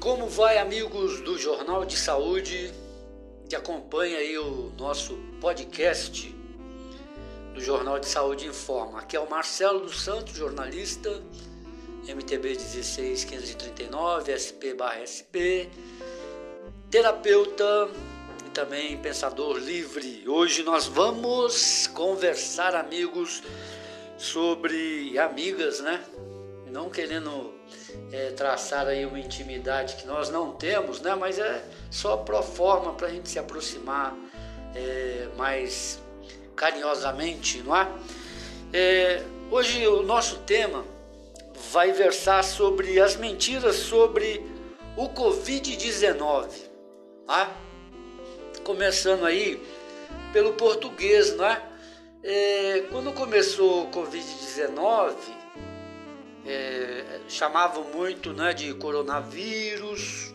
Como vai, amigos do Jornal de Saúde, que acompanha aí o nosso podcast do Jornal de Saúde Informa? Aqui é o Marcelo dos Santos, jornalista, MTB 16539, SP/SP, terapeuta e também pensador livre. Hoje nós vamos conversar, amigos, sobre amigas, né? Não querendo é, traçar aí uma intimidade que nós não temos, né? Mas é só pro forma para a gente se aproximar é, mais carinhosamente, não é? é? Hoje o nosso tema vai versar sobre as mentiras sobre o Covid-19, tá? Começando aí pelo português, não é? é quando começou o Covid-19, é, chamavam muito né, de coronavírus.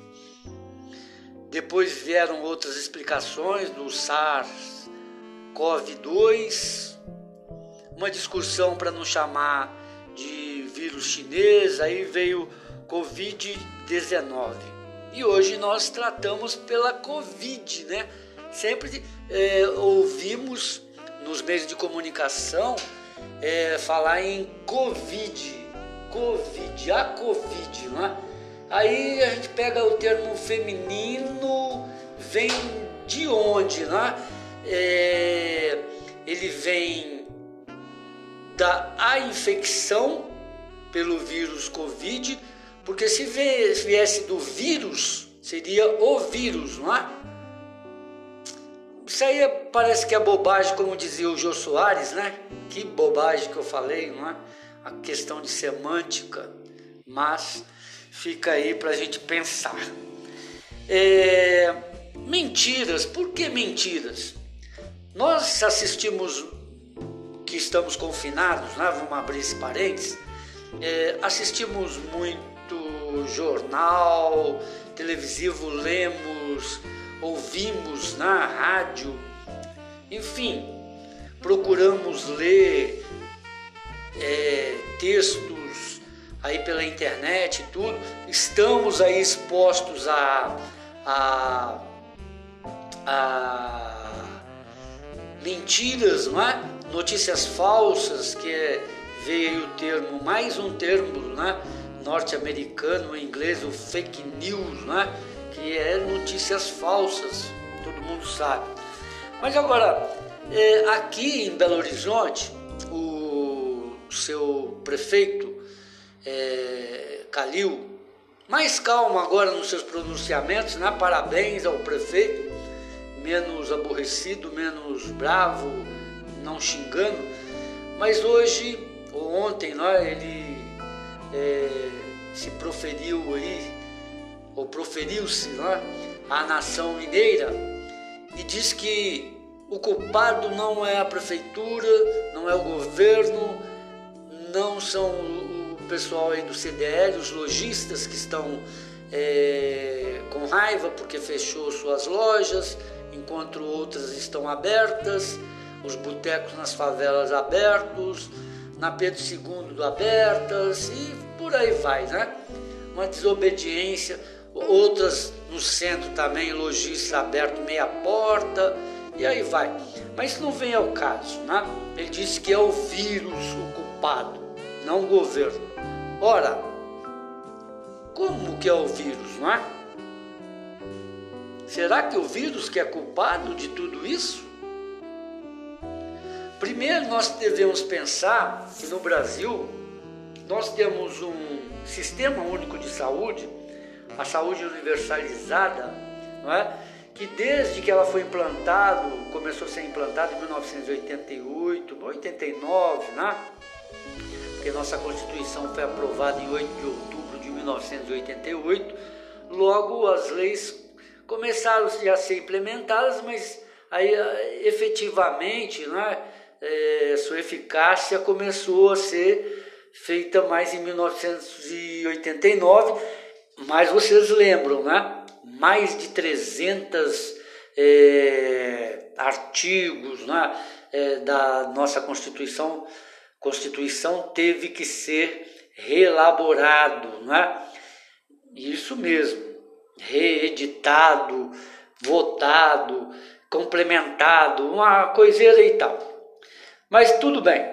Depois vieram outras explicações do SARS-CoV-2, uma discussão para não chamar de vírus chinês, aí veio Covid-19. E hoje nós tratamos pela Covid, né? Sempre é, ouvimos nos meios de comunicação é, falar em Covid, Covid, a Covid, não é? Aí a gente pega o termo feminino, vem de onde, né? É, ele vem da a infecção pelo vírus Covid, porque se viesse do vírus, seria o vírus, não é? Isso aí parece que é bobagem, como dizia o Jô Soares, né? Que bobagem que eu falei, não é? A questão de semântica, mas fica aí para a gente pensar. É, mentiras, por que mentiras? Nós assistimos, que estamos confinados, né? vamos abrir esse parênteses, é, assistimos muito jornal, televisivo, lemos, ouvimos na rádio, enfim, procuramos ler é, textos aí pela internet e tudo, estamos aí expostos a, a, a mentiras, não é? notícias falsas, que é, veio o termo, mais um termo né? norte-americano, em inglês, o fake news, né? que é notícias falsas, todo mundo sabe. Mas agora, é, aqui em Belo Horizonte, seu prefeito é, Calil, mais calmo agora nos seus pronunciamentos, né? parabéns ao prefeito, menos aborrecido, menos bravo, não xingando, mas hoje, ou ontem, né, ele é, se proferiu aí, ou proferiu-se né, à nação mineira e diz que o culpado não é a prefeitura, não é o governo, não são o pessoal aí do CDL, os lojistas que estão é, com raiva porque fechou suas lojas, enquanto outras estão abertas, os botecos nas favelas abertos, na Pedro II abertas e por aí vai, né? Uma desobediência, outras no centro também, lojistas aberto meia porta e aí vai. Mas não vem ao caso, né? Ele disse que é o vírus o culpado não o governo. Ora, como que é o vírus, não é? Será que o vírus que é culpado de tudo isso? Primeiro nós devemos pensar que no Brasil nós temos um sistema único de saúde, a saúde universalizada, não é? que desde que ela foi implantada, começou a ser implantada em 1988, 89, né? Porque nossa Constituição foi aprovada em 8 de outubro de 1988, logo as leis começaram a ser implementadas, mas aí efetivamente né, é, sua eficácia começou a ser feita mais em 1989, mas vocês lembram, né? Mais de 300 é, artigos né, é, da nossa Constituição Constituição teve que ser reelaborado, não é? Isso mesmo. reeditado, votado, complementado, uma coiseira e tal. Mas tudo bem.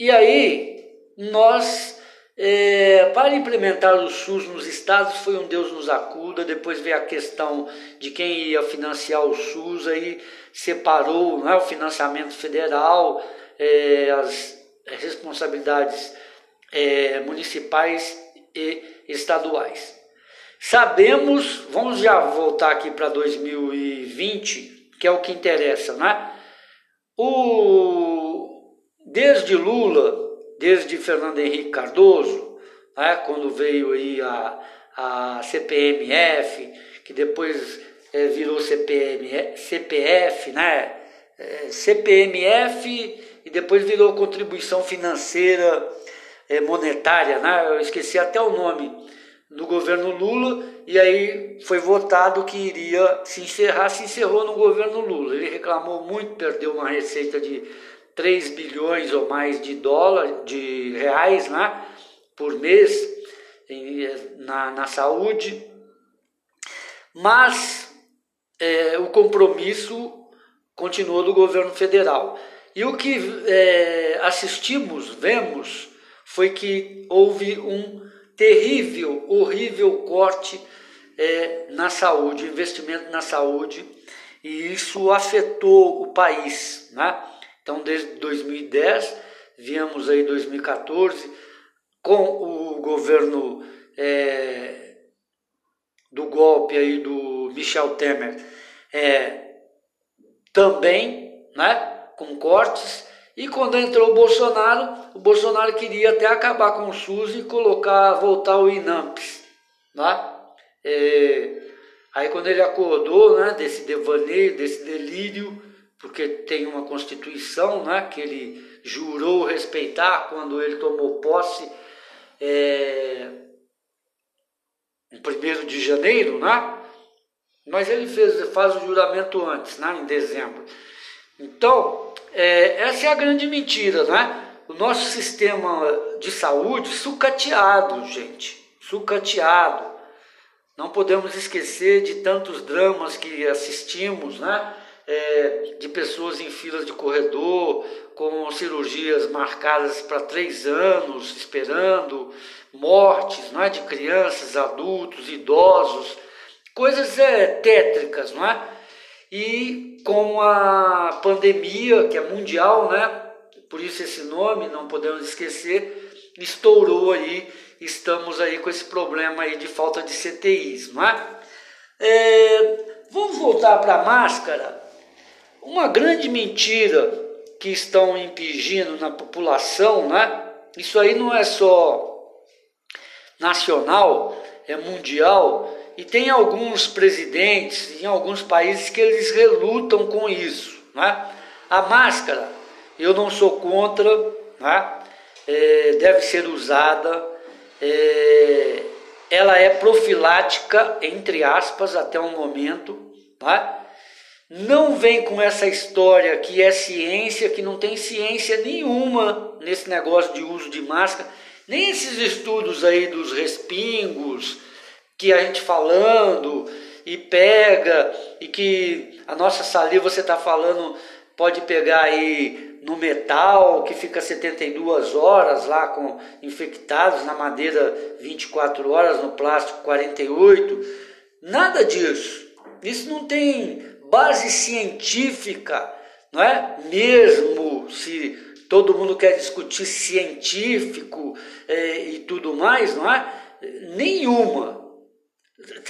E aí, nós, é, para implementar o SUS nos estados, foi um Deus nos acuda, depois veio a questão de quem ia financiar o SUS, aí separou é, o financiamento federal, é, as responsabilidades é, municipais e estaduais. Sabemos, vamos já voltar aqui para 2020, que é o que interessa, né? O, desde Lula, desde Fernando Henrique Cardoso, né, quando veio aí a, a CPMF, que depois é, virou CPF, né? É, CPMF e depois virou contribuição financeira é, monetária, né? Eu esqueci até o nome do governo Lula e aí foi votado que iria se encerrar, se encerrou no governo Lula. Ele reclamou muito, perdeu uma receita de 3 bilhões ou mais de dólares, de reais, né? Por mês na, na saúde, mas é, o compromisso continuou do governo federal. E o que é, assistimos, vemos, foi que houve um terrível, horrível corte é, na saúde, investimento na saúde, e isso afetou o país. Né? Então, desde 2010, viemos aí 2014, com o governo é, do golpe aí do Michel Temer, é, também, né? Com cortes. E quando entrou o Bolsonaro, o Bolsonaro queria até acabar com o SUS e colocar, voltar o INAMPS. Né? É, aí quando ele acordou né, desse devaneio, desse delírio, porque tem uma Constituição né, que ele jurou respeitar quando ele tomou posse é, em 1 de janeiro, né? mas ele fez, faz o juramento antes, né, em dezembro. Então, é, essa é a grande mentira, né? O nosso sistema de saúde sucateado, gente, sucateado. Não podemos esquecer de tantos dramas que assistimos, né? É, de pessoas em filas de corredor, com cirurgias marcadas para três anos, esperando, mortes né, de crianças, adultos, idosos, coisas é, tétricas, não é? E com a pandemia, que é mundial, né? Por isso esse nome, não podemos esquecer, estourou aí, estamos aí com esse problema aí de falta de CTIs, não é? é vamos voltar para a máscara. Uma grande mentira que estão impingindo na população, né? Isso aí não é só nacional, é mundial e tem alguns presidentes em alguns países que eles relutam com isso. Né? A máscara, eu não sou contra, né? é, deve ser usada, é, ela é profilática, entre aspas, até o momento. Né? Não vem com essa história que é ciência, que não tem ciência nenhuma nesse negócio de uso de máscara, nem esses estudos aí dos respingos, que a gente falando e pega e que a nossa saliva você está falando pode pegar aí no metal que fica 72 horas lá com infectados na madeira 24 horas no plástico 48 nada disso. Isso não tem base científica não é? Mesmo se todo mundo quer discutir científico é, e tudo mais não é? Nenhuma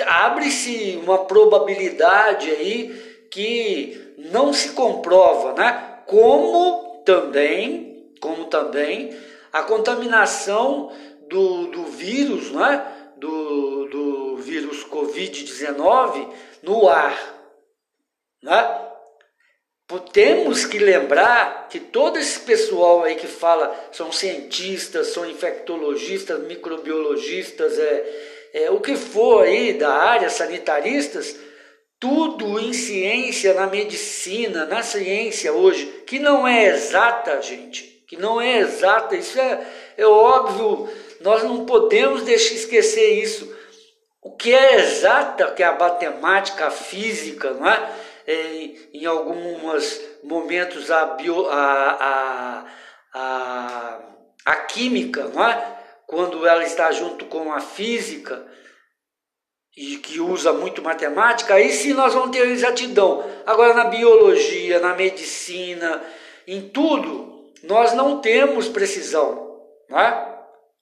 abre-se uma probabilidade aí que não se comprova, né? Como também, como também a contaminação do, do vírus, né? Do, do vírus Covid-19 no ar, né? Temos que lembrar que todo esse pessoal aí que fala são cientistas, são infectologistas, microbiologistas, é, é, o que for aí da área sanitaristas, tudo em ciência, na medicina, na ciência hoje, que não é exata, gente, que não é exata, isso é, é óbvio, nós não podemos deixar esquecer isso. o que é exata, que é a matemática, a física, não é? é em alguns momentos a, bio, a, a, a, a química, não é? Quando ela está junto com a física, e que usa muito matemática, aí sim nós vamos ter exatidão. Agora, na biologia, na medicina, em tudo, nós não temos precisão. Não é?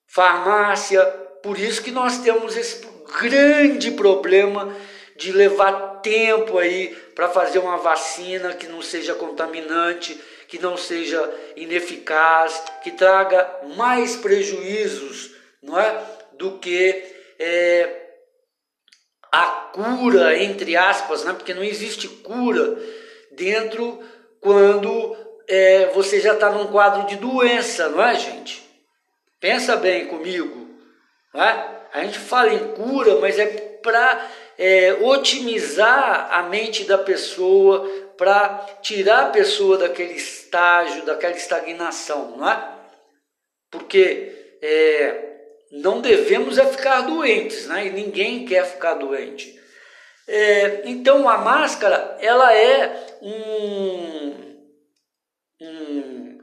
Farmácia, por isso que nós temos esse grande problema de levar tempo aí para fazer uma vacina que não seja contaminante, que não seja ineficaz, que traga mais prejuízos, não é, do que é, a cura entre aspas, né? Porque não existe cura dentro quando é, você já está num quadro de doença, não é, gente? Pensa bem comigo, não é? A gente fala em cura, mas é para é, otimizar a mente da pessoa, para tirar a pessoa daquele estágio, daquela estagnação, não é? Porque é, não devemos é ficar doentes, né? E ninguém quer ficar doente. É, então a máscara ela é um, um,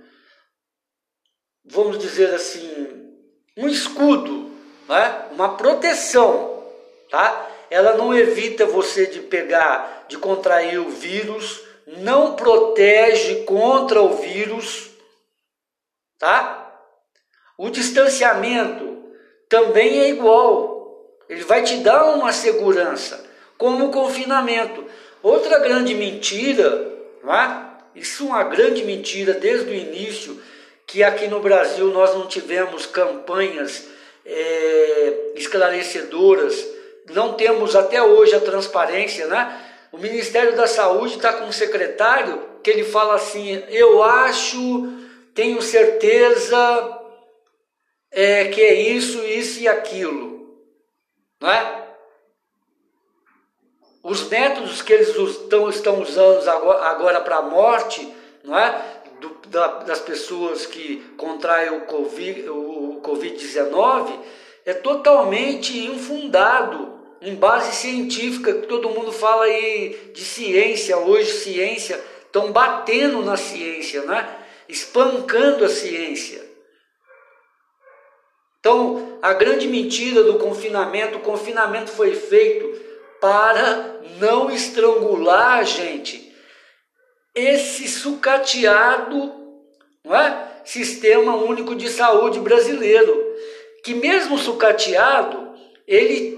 vamos dizer assim, um escudo, né? uma proteção, tá? Ela não evita você de pegar, de contrair o vírus, não protege contra o vírus, tá? O distanciamento também é igual. Ele vai te dar uma segurança, como o confinamento. Outra grande mentira, é? isso é uma grande mentira desde o início, que aqui no Brasil nós não tivemos campanhas é, esclarecedoras, não temos até hoje a transparência, né? O Ministério da Saúde está com um secretário que ele fala assim: eu acho, tenho certeza, é, que é isso, isso e aquilo. Não é? Os métodos que eles estão, estão usando agora, para a morte, não é? Do, da, das pessoas que contraem o Covid-19 o COVID é totalmente infundado em base científica, que todo mundo fala aí de ciência, hoje ciência, estão batendo na ciência, né? espancando a ciência. Então, a grande mentira do confinamento, o confinamento foi feito para não estrangular a gente. Esse sucateado não é? sistema único de saúde brasileiro, que mesmo sucateado, ele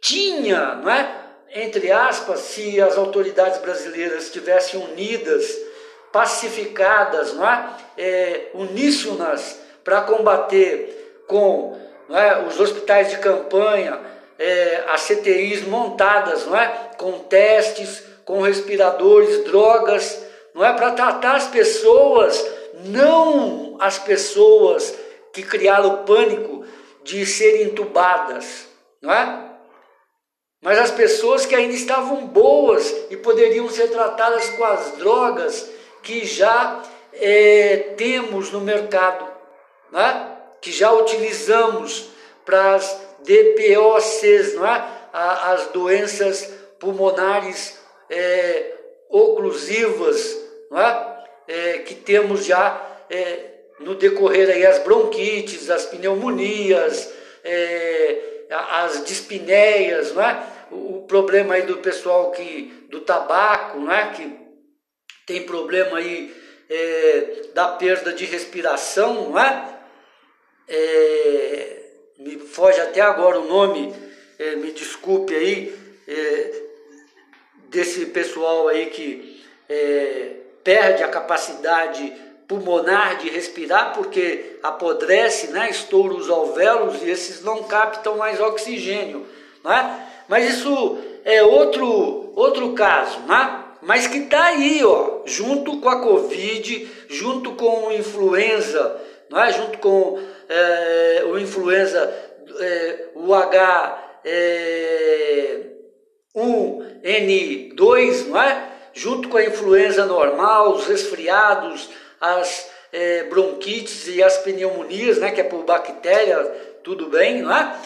tinha, não é? entre aspas, se as autoridades brasileiras estivessem unidas, pacificadas, não é? é uníssonas para combater com é, os hospitais de campanha, é, as CTIs montadas, não é? com testes, com respiradores, drogas, não é para tratar as pessoas, não as pessoas que criaram o pânico de serem entubadas, não é? Mas as pessoas que ainda estavam boas e poderiam ser tratadas com as drogas que já é, temos no mercado, não é? que já utilizamos para as DPOCs, não é? as doenças pulmonares é, oclusivas, não é? é? que temos já é, no decorrer aí as bronquites, as pneumonias, é, as dispneias, não é? o, problema aí do pessoal que do tabaco, não é? que tem problema aí é, da perda de respiração, não é? é, me foge até agora o nome, é, me desculpe aí, é, desse pessoal aí que é, perde a capacidade pulmonar de respirar porque apodrece, né, estoura os alvéolos e esses não captam mais oxigênio, né? Mas isso é outro outro caso, né? Mas que está aí, ó, junto com a Covid, junto com influenza, não é? junto com é, o influenza, é, o H1N2, não é? junto com a influenza normal, os resfriados, as é, bronquites e as pneumonias, né, que é por bactéria, tudo bem, não é?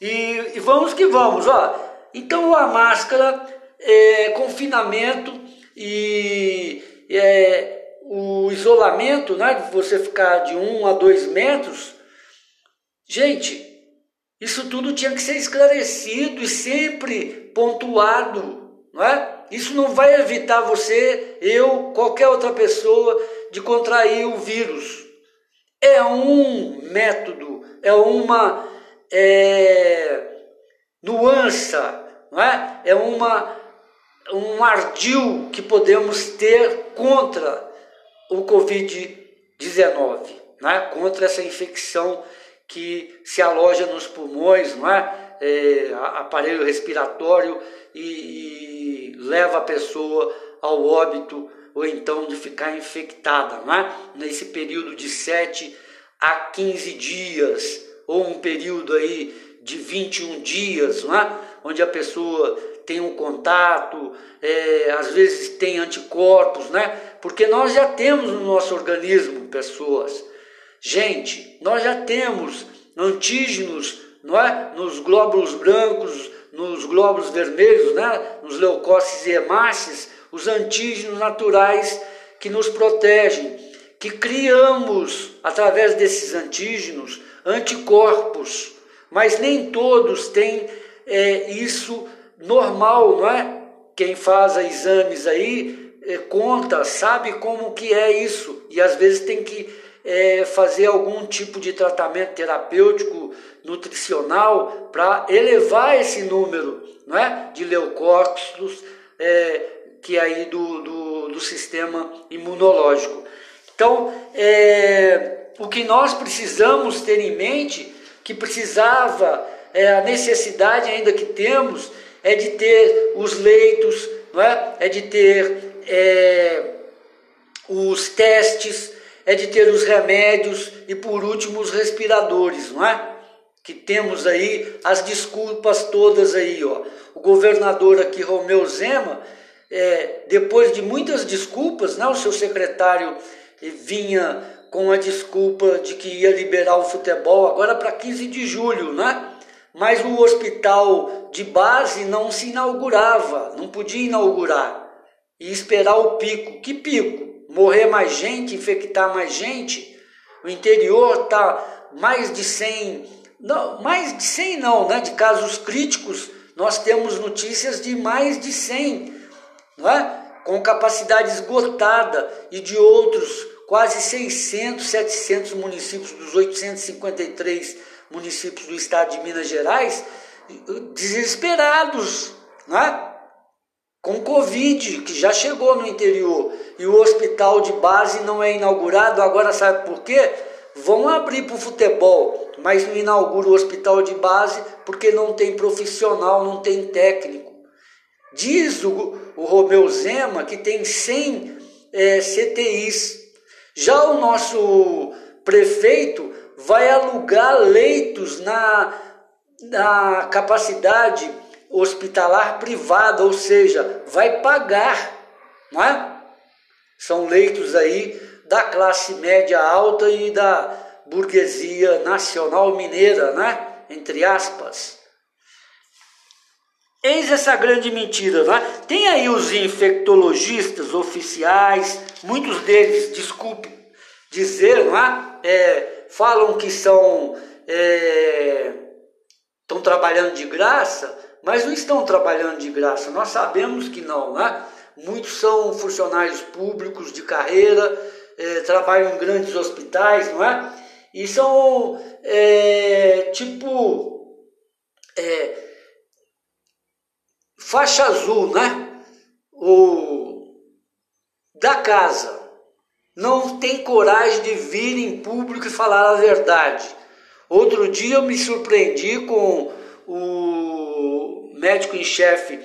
E, e vamos que vamos, ó. Então a máscara, é, confinamento e é, o isolamento, né, você ficar de um a dois metros, gente, isso tudo tinha que ser esclarecido e sempre pontuado, não é? Isso não vai evitar você, eu, qualquer outra pessoa de contrair o vírus. É um método, é uma é, nuança, não é? É uma um ardil que podemos ter contra o Covid-19, né? contra essa infecção que se aloja nos pulmões, não é? é aparelho respiratório e, e, leva a pessoa ao óbito ou então de ficar infectada, não é? nesse período de 7 a 15 dias, ou um período aí de 21 dias, não é? onde a pessoa tem um contato, é, às vezes tem anticorpos, né? Porque nós já temos no nosso organismo pessoas. Gente, nós já temos antígenos, não é? Nos glóbulos brancos, nos glóbulos vermelhos, né? Nos leucócitos e hemácias, os antígenos naturais que nos protegem, que criamos através desses antígenos anticorpos, mas nem todos têm é, isso normal, não é? Quem faz exames aí é, conta, sabe como que é isso e às vezes tem que é, fazer algum tipo de tratamento terapêutico, nutricional para elevar esse número, não é? De leucócitos é, que é aí do, do, do sistema imunológico. Então, é, o que nós precisamos ter em mente, que precisava, é, a necessidade ainda que temos, é de ter os leitos, não é? é de ter é, os testes, é de ter os remédios e por último os respiradores, não é? Que temos aí as desculpas todas aí, ó. O governador aqui, Romeu Zema, é, depois de muitas desculpas, né, o seu secretário vinha com a desculpa de que ia liberar o futebol agora para 15 de julho, né? mas o hospital de base não se inaugurava, não podia inaugurar e esperar o pico. Que pico? Morrer mais gente, infectar mais gente? O interior está mais de 100, não, mais de 100 não, né? De casos críticos, nós temos notícias de mais de 100, não é? Com capacidade esgotada e de outros quase 600, 700 municípios dos 853 municípios do estado de Minas Gerais desesperados, né? com Covid, que já chegou no interior, e o hospital de base não é inaugurado, agora sabe por quê? Vão abrir para o futebol, mas não inaugura o hospital de base porque não tem profissional, não tem técnico. Diz o, o Romeu Zema que tem 100 é, CTIs. Já o nosso prefeito vai alugar leitos na, na capacidade hospitalar privada, ou seja, vai pagar, não é? São leitos aí da classe média alta e da burguesia nacional mineira, né? Entre aspas. Eis essa grande mentira, né? Tem aí os infectologistas oficiais, muitos deles, desculpe dizer, não é? é falam que são é, estão trabalhando de graça, mas não estão trabalhando de graça. Nós sabemos que não, né? Muitos são funcionários públicos de carreira, é, trabalham em grandes hospitais, não é? E são é, tipo é, faixa azul, né? O, da casa não tem coragem de vir em público e falar a verdade. Outro dia eu me surpreendi com o médico em chefe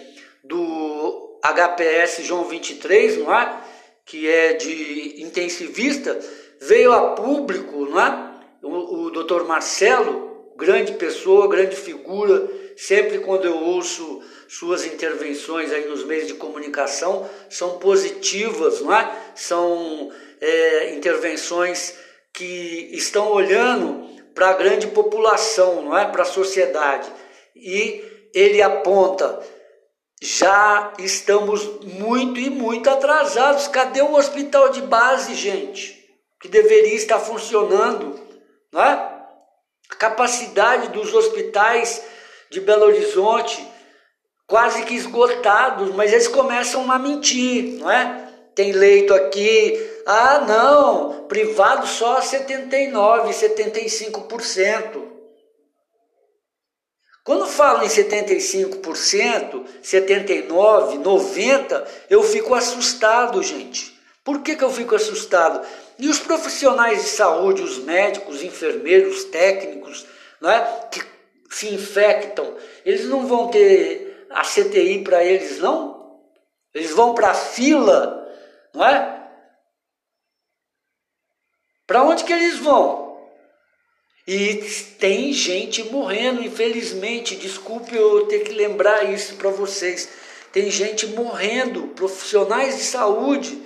do HPS João 23, não é? Que é de intensivista, veio a público, não é? O, o doutor Marcelo, grande pessoa, grande figura, sempre quando eu ouço suas intervenções aí nos meios de comunicação são positivas, não é? São é, intervenções que estão olhando para a grande população, não é para a sociedade. e ele aponta: já estamos muito e muito atrasados. Cadê o hospital de base, gente? Que deveria estar funcionando, não é? A capacidade dos hospitais de Belo Horizonte quase que esgotados, mas eles começam a mentir, não é? Tem leito aqui, ah, não, privado só 79, 75%. Quando falo em 75%, 79%, 90%, eu fico assustado, gente. Por que, que eu fico assustado? E os profissionais de saúde, os médicos, enfermeiros, técnicos, não é? que se infectam, eles não vão ter a CTI para eles, não? Eles vão para a fila, não é? Para onde que eles vão? E tem gente morrendo, infelizmente. Desculpe eu ter que lembrar isso para vocês. Tem gente morrendo, profissionais de saúde.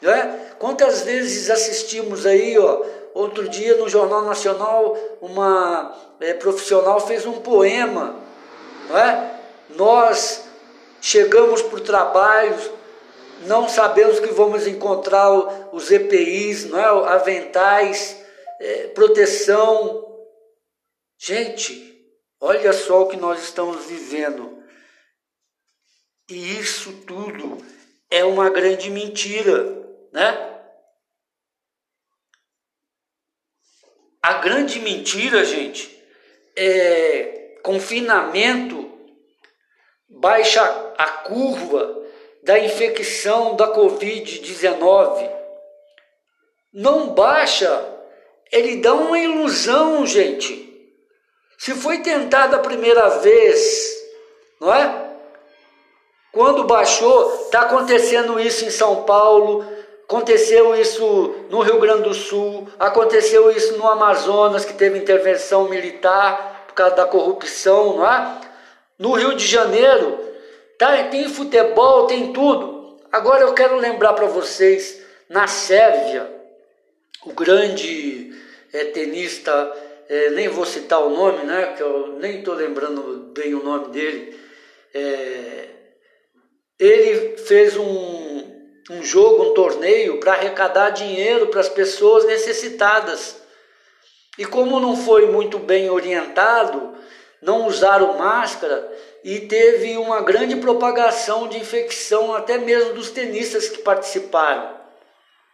Né? Quantas vezes assistimos aí, ó, outro dia no Jornal Nacional, uma é, profissional fez um poema. Né? Nós chegamos para o trabalho, não sabemos que vamos encontrar os EPIs, não é? aventais é, proteção. Gente, olha só o que nós estamos vivendo. E isso tudo é uma grande mentira, né? A grande mentira, gente, é confinamento baixa a curva da infecção da Covid-19. Não baixa ele dá uma ilusão, gente. Se foi tentado a primeira vez, não é? Quando baixou, está acontecendo isso em São Paulo, aconteceu isso no Rio Grande do Sul, aconteceu isso no Amazonas, que teve intervenção militar por causa da corrupção, não é? No Rio de Janeiro, tá, tem futebol, tem tudo. Agora eu quero lembrar para vocês, na Sérvia, o grande é, tenista, é, nem vou citar o nome, né, que eu nem estou lembrando bem o nome dele, é, ele fez um, um jogo, um torneio para arrecadar dinheiro para as pessoas necessitadas. E como não foi muito bem orientado, não usaram máscara e teve uma grande propagação de infecção até mesmo dos tenistas que participaram.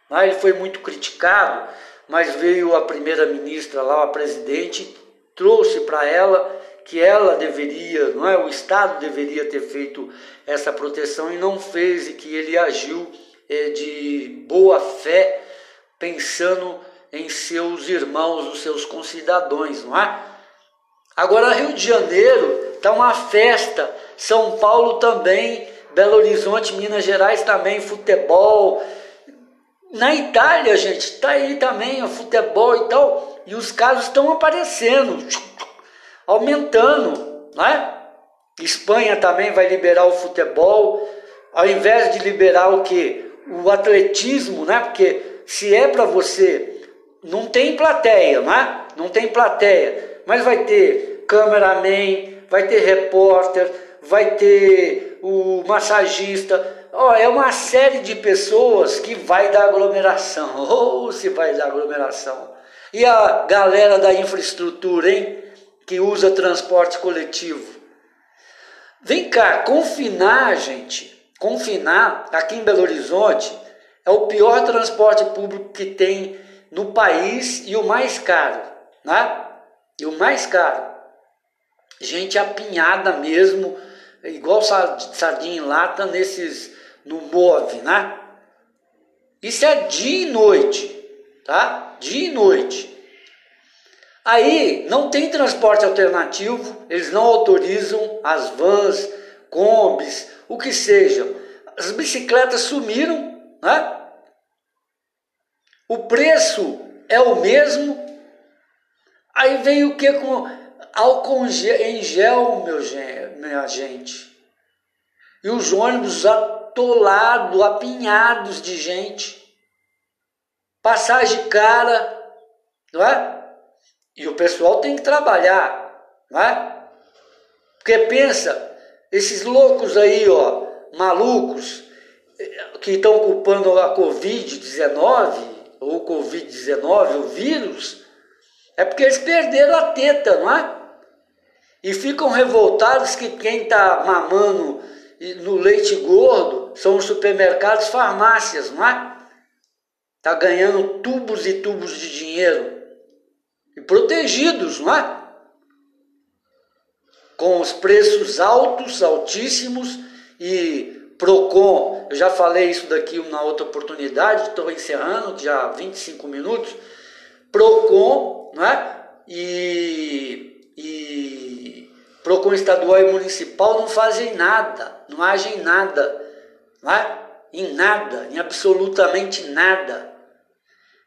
Ele foi muito criticado mas veio a primeira-ministra lá, a presidente, trouxe para ela que ela deveria, não é, o Estado deveria ter feito essa proteção e não fez e que ele agiu é, de boa fé, pensando em seus irmãos, os seus concidadãos, não é? Agora Rio de Janeiro está uma festa, São Paulo também, Belo Horizonte, Minas Gerais também, futebol, na Itália, gente, está aí também o futebol e tal, e os casos estão aparecendo, aumentando, né? Espanha também vai liberar o futebol, ao invés de liberar o que? O atletismo, né? Porque se é para você, não tem plateia, né? Não tem plateia, mas vai ter cameraman, vai ter repórter, vai ter o massagista, Oh, é uma série de pessoas que vai dar aglomeração. Ou oh, se vai dar aglomeração. E a galera da infraestrutura, hein? Que usa transporte coletivo. Vem cá, confinar, gente, confinar aqui em Belo Horizonte é o pior transporte público que tem no país e o mais caro, né? E o mais caro. Gente apinhada mesmo, igual sardinha em lata nesses no move, né? Isso é dia e noite, tá? Dia e noite. Aí não tem transporte alternativo, eles não autorizam as vans, combis, o que seja. As bicicletas sumiram, né? O preço é o mesmo. Aí vem o que com álcool em gel, meu, minha gente. E os ônibus atolado, apinhados de gente. Passagem cara, não é? E o pessoal tem que trabalhar, não é? Porque pensa, esses loucos aí, ó, malucos, que estão culpando a Covid-19, ou Covid-19, o vírus, é porque eles perderam a teta, não é? E ficam revoltados que quem está mamando no leite gordo são os supermercados, farmácias, não é? Está ganhando tubos e tubos de dinheiro. E protegidos, não é? Com os preços altos, altíssimos e Procon, eu já falei isso daqui na outra oportunidade, estou encerrando já 25 minutos. Procon, né? E, e Procon estadual e municipal não fazem nada, não agem em nada, não é? em nada, em absolutamente nada.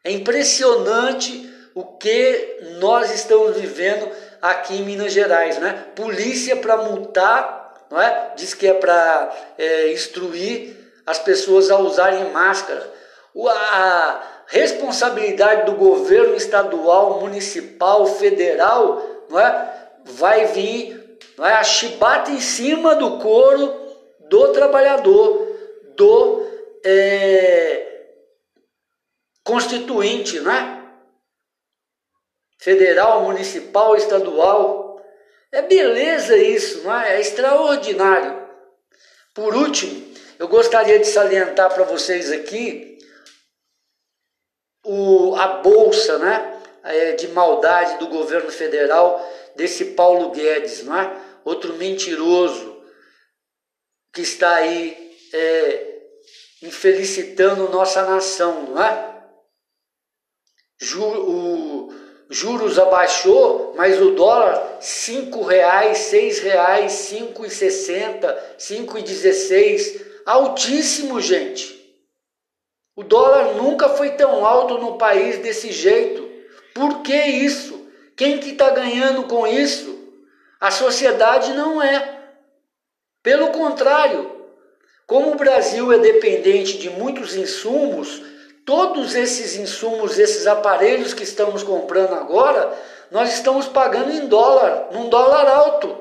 É impressionante o que nós estamos vivendo aqui em Minas Gerais, né? Polícia para multar não é? Diz que é para é, instruir as pessoas a usarem máscara. O, a responsabilidade do governo estadual, municipal, federal, não é? Vai vir, não é? A chibata em cima do couro do trabalhador, do é, constituinte, é? Federal, municipal, estadual. É beleza isso, não é? É extraordinário. Por último, eu gostaria de salientar para vocês aqui o, a bolsa né, é, de maldade do governo federal desse Paulo Guedes, não é? outro mentiroso que está aí é, infelicitando nossa nação, não é? o, juros abaixou, mas o dólar cinco reais, seis reais, cinco e sessenta, cinco e dezesseis, altíssimo, gente. O dólar nunca foi tão alto no país desse jeito. Por que isso? Quem que está ganhando com isso? A sociedade não é. Pelo contrário, como o Brasil é dependente de muitos insumos, todos esses insumos, esses aparelhos que estamos comprando agora, nós estamos pagando em dólar, num dólar alto.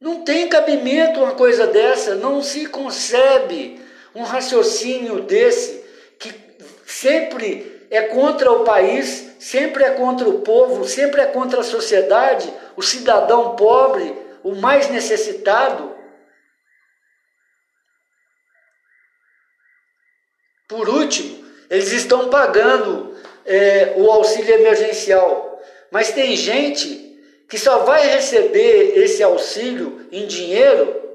Não tem cabimento uma coisa dessa, não se concebe um raciocínio desse que sempre é contra o país, sempre é contra o povo, sempre é contra a sociedade, o cidadão pobre, o mais necessitado. Por último, eles estão pagando é, o auxílio emergencial, mas tem gente que só vai receber esse auxílio em dinheiro,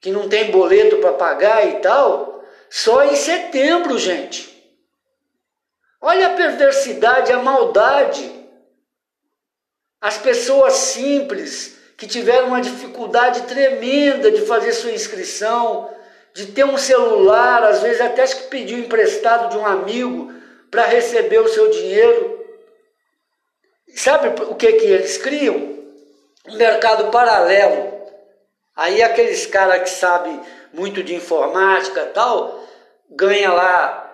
que não tem boleto para pagar e tal, só em setembro, gente. Olha a perversidade, a maldade. As pessoas simples que tiveram uma dificuldade tremenda de fazer sua inscrição, de ter um celular, às vezes até que pediu emprestado de um amigo para receber o seu dinheiro. Sabe o que, que eles criam? Um mercado paralelo. Aí aqueles caras que sabem muito de informática tal, ganha lá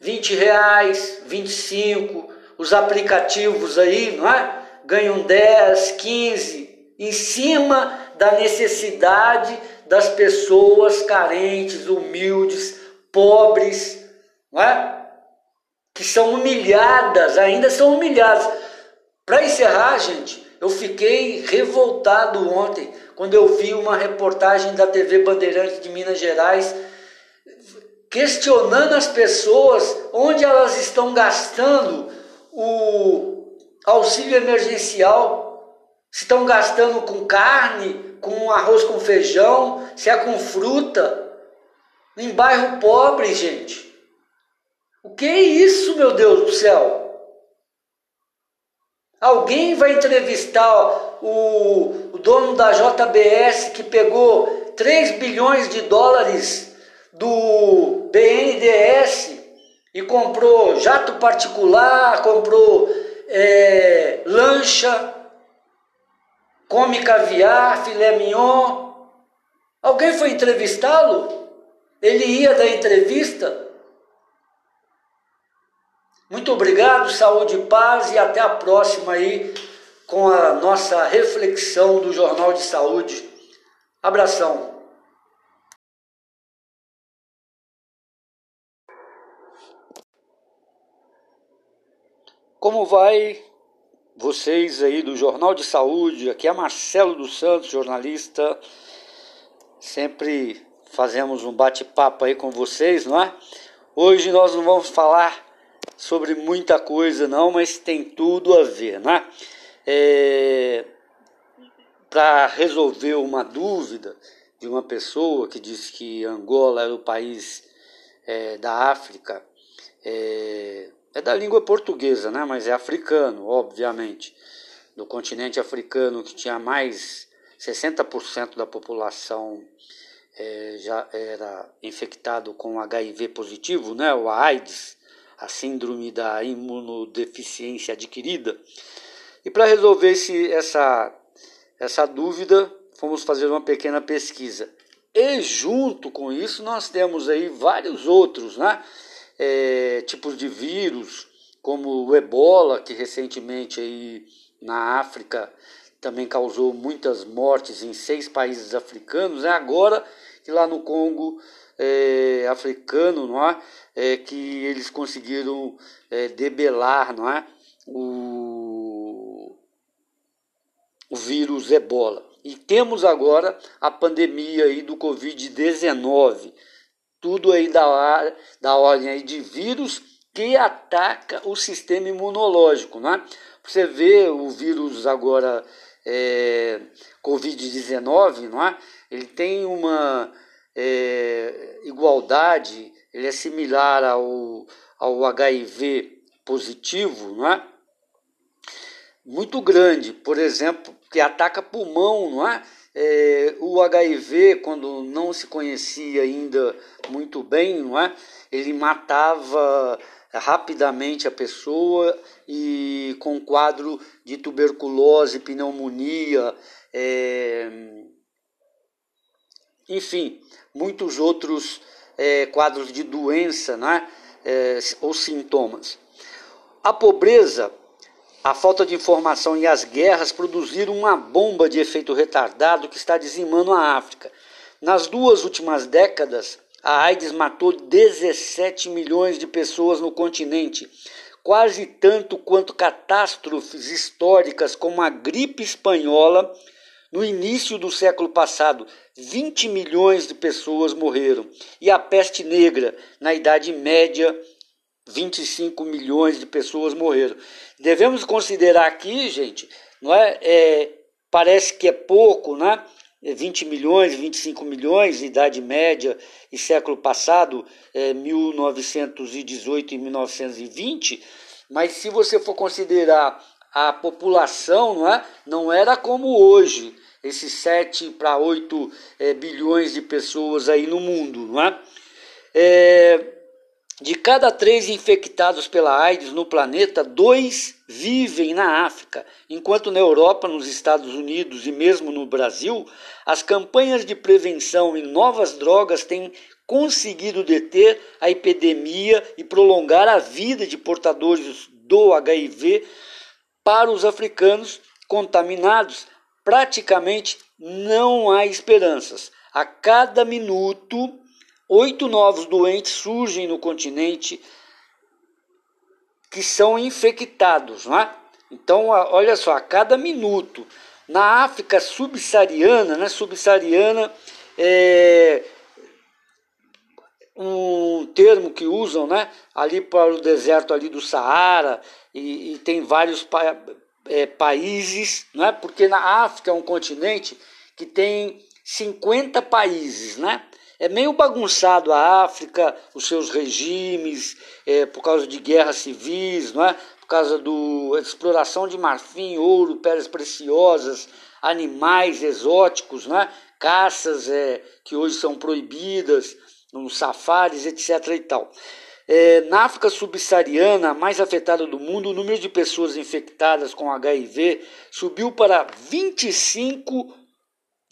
20 reais, 25, os aplicativos aí, não é? Ganham 10, 15, em cima da necessidade das pessoas carentes, humildes, pobres, não é? que são humilhadas, ainda são humilhadas. Para encerrar, gente, eu fiquei revoltado ontem quando eu vi uma reportagem da TV Bandeirantes de Minas Gerais questionando as pessoas onde elas estão gastando o auxílio emergencial, se estão gastando com carne, com arroz com feijão, se é com fruta. Em bairro pobre, gente. O que é isso, meu Deus do céu? Alguém vai entrevistar o dono da JBS que pegou 3 bilhões de dólares do BNDES e comprou jato particular, comprou é, lancha, come caviar, filé mignon. Alguém foi entrevistá-lo? Ele ia dar entrevista? Muito obrigado, saúde paz e até a próxima aí com a nossa reflexão do Jornal de Saúde. Abração. Como vai vocês aí do Jornal de Saúde? Aqui é Marcelo dos Santos, jornalista. Sempre fazemos um bate-papo aí com vocês, não é? Hoje nós não vamos falar sobre muita coisa não, mas tem tudo a ver, né? É, Para resolver uma dúvida de uma pessoa que disse que Angola era o país é, da África, é, é da língua portuguesa, né? Mas é africano, obviamente, do continente africano que tinha mais 60% da população é, já era infectado com HIV positivo, né, o AIDS, a síndrome da imunodeficiência adquirida. E para resolver esse, essa, essa dúvida, fomos fazer uma pequena pesquisa. E junto com isso, nós temos aí vários outros né, é, tipos de vírus, como o ebola, que recentemente aí na África também causou muitas mortes em seis países africanos, né? agora que lá no Congo é, africano, não é? é? que eles conseguiram é, debelar não é? o, o vírus ebola. E temos agora a pandemia aí do Covid-19, tudo aí da, da ordem aí de vírus que ataca o sistema imunológico. Né? Você vê o vírus agora é, Covid-19, não é? ele tem uma é, igualdade, ele é similar ao, ao HIV positivo, não é? Muito grande, por exemplo, que ataca pulmão, não é? é? o HIV, quando não se conhecia ainda muito bem, não é? ele matava rapidamente a pessoa e com quadro de tuberculose, pneumonia, é, enfim, muitos outros é, quadros de doença né, ou sintomas. A pobreza, a falta de informação e as guerras produziram uma bomba de efeito retardado que está dizimando a África. Nas duas últimas décadas, a AIDS matou 17 milhões de pessoas no continente, quase tanto quanto catástrofes históricas como a gripe espanhola no início do século passado, 20 milhões de pessoas morreram. E a peste negra, na Idade Média, 25 milhões de pessoas morreram. Devemos considerar aqui, gente, não é, é parece que é pouco, né? 20 milhões, 25 milhões, Idade Média e século passado, é, 1918 e 1920, mas se você for considerar a população, não, é? não era como hoje, esses 7 para 8 é, bilhões de pessoas aí no mundo. Não é? é? De cada três infectados pela AIDS no planeta, dois vivem na África, enquanto na Europa, nos Estados Unidos e mesmo no Brasil, as campanhas de prevenção e novas drogas têm conseguido deter a epidemia e prolongar a vida de portadores do HIV para os africanos contaminados praticamente não há esperanças. A cada minuto, oito novos doentes surgem no continente que são infectados, não é? Então, olha só, a cada minuto. Na África subsaariana, né, subsaariana é um termo que usam, né, ali para o deserto ali do Saara e, e tem vários é, países, né? porque na África é um continente que tem 50 países, né? É meio bagunçado a África, os seus regimes, é, por causa de guerras civis, não é? por causa da exploração de marfim, ouro, pedras preciosas, animais exóticos, né? caças é, que hoje são proibidas, nos safaris, etc. e tal. É, na África subsaariana, a mais afetada do mundo, o número de pessoas infectadas com HIV subiu para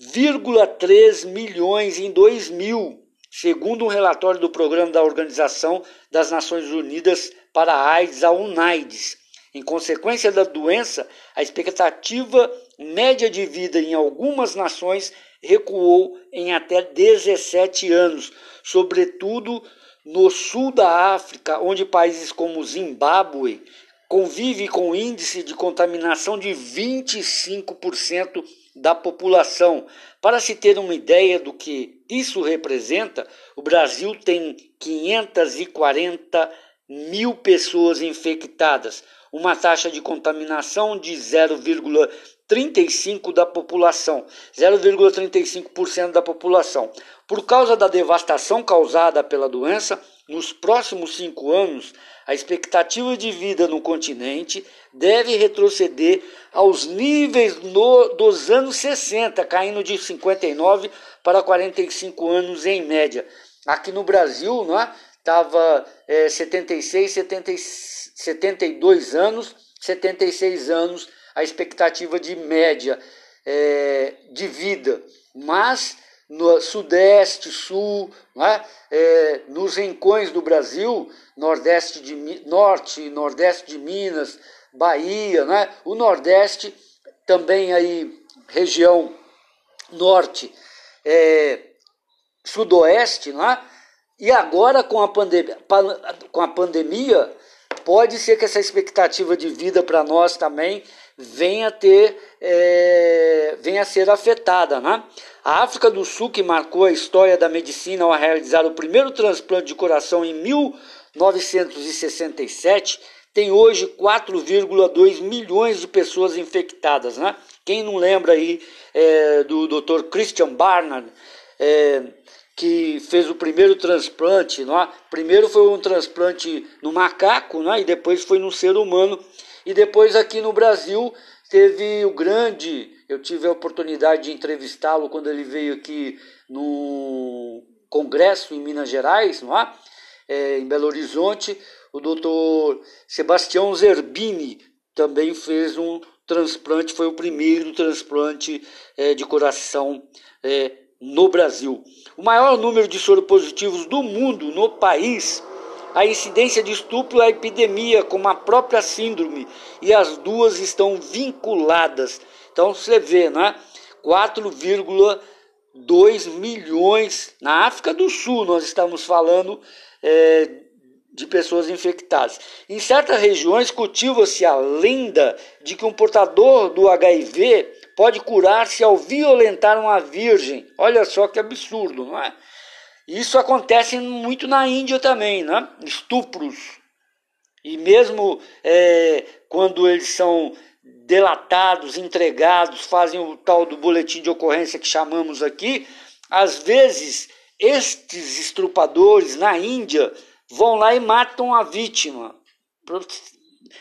25,3 milhões em 2000, segundo um relatório do programa da Organização das Nações Unidas para a AIDS, a UNAIDS. Em consequência da doença, a expectativa média de vida em algumas nações recuou em até 17 anos, sobretudo no sul da África, onde países como Zimbábue convivem com índice de contaminação de 25% da população. Para se ter uma ideia do que isso representa, o Brasil tem 540 mil pessoas infectadas, uma taxa de contaminação de 0,35% da população, 0,35% da população. Por causa da devastação causada pela doença, nos próximos cinco anos, a expectativa de vida no continente deve retroceder aos níveis no, dos anos 60, caindo de 59 para 45 anos em média. Aqui no Brasil, não é? Estava é, 76, 70, 72 anos, 76 anos a expectativa de média é, de vida. Mas no Sudeste, Sul, é? É, nos rincões do Brasil, Nordeste de Norte, Nordeste de Minas, Bahia, é? o Nordeste também aí região Norte, é, Sudoeste, não é? E agora com a, pandemia, com a pandemia, pode ser que essa expectativa de vida para nós também venha ter, é, venha ser afetada. Né? A África do Sul, que marcou a história da medicina ao realizar o primeiro transplante de coração em 1967, tem hoje 4,2 milhões de pessoas infectadas. Né? Quem não lembra aí é, do Dr. Christian Barnard, é, que fez o primeiro transplante, não é? primeiro foi um transplante no macaco não é? e depois foi no ser humano e depois aqui no Brasil teve o grande, eu tive a oportunidade de entrevistá-lo quando ele veio aqui no congresso em Minas Gerais, não é? é em Belo Horizonte, o doutor Sebastião Zerbini também fez um transplante, foi o primeiro transplante é, de coração é, no Brasil. O maior número de soropositivos do mundo no país a incidência de estupro é a epidemia, como a própria síndrome, e as duas estão vinculadas. Então você vê, né? 4,2 milhões na África do Sul, nós estamos falando é, de pessoas infectadas. Em certas regiões cultiva-se a lenda de que um portador do HIV pode curar-se ao violentar uma virgem. Olha só que absurdo, não é? Isso acontece muito na Índia também, né? Estupros. E mesmo é, quando eles são delatados, entregados, fazem o tal do boletim de ocorrência que chamamos aqui, às vezes estes estrupadores na Índia vão lá e matam a vítima.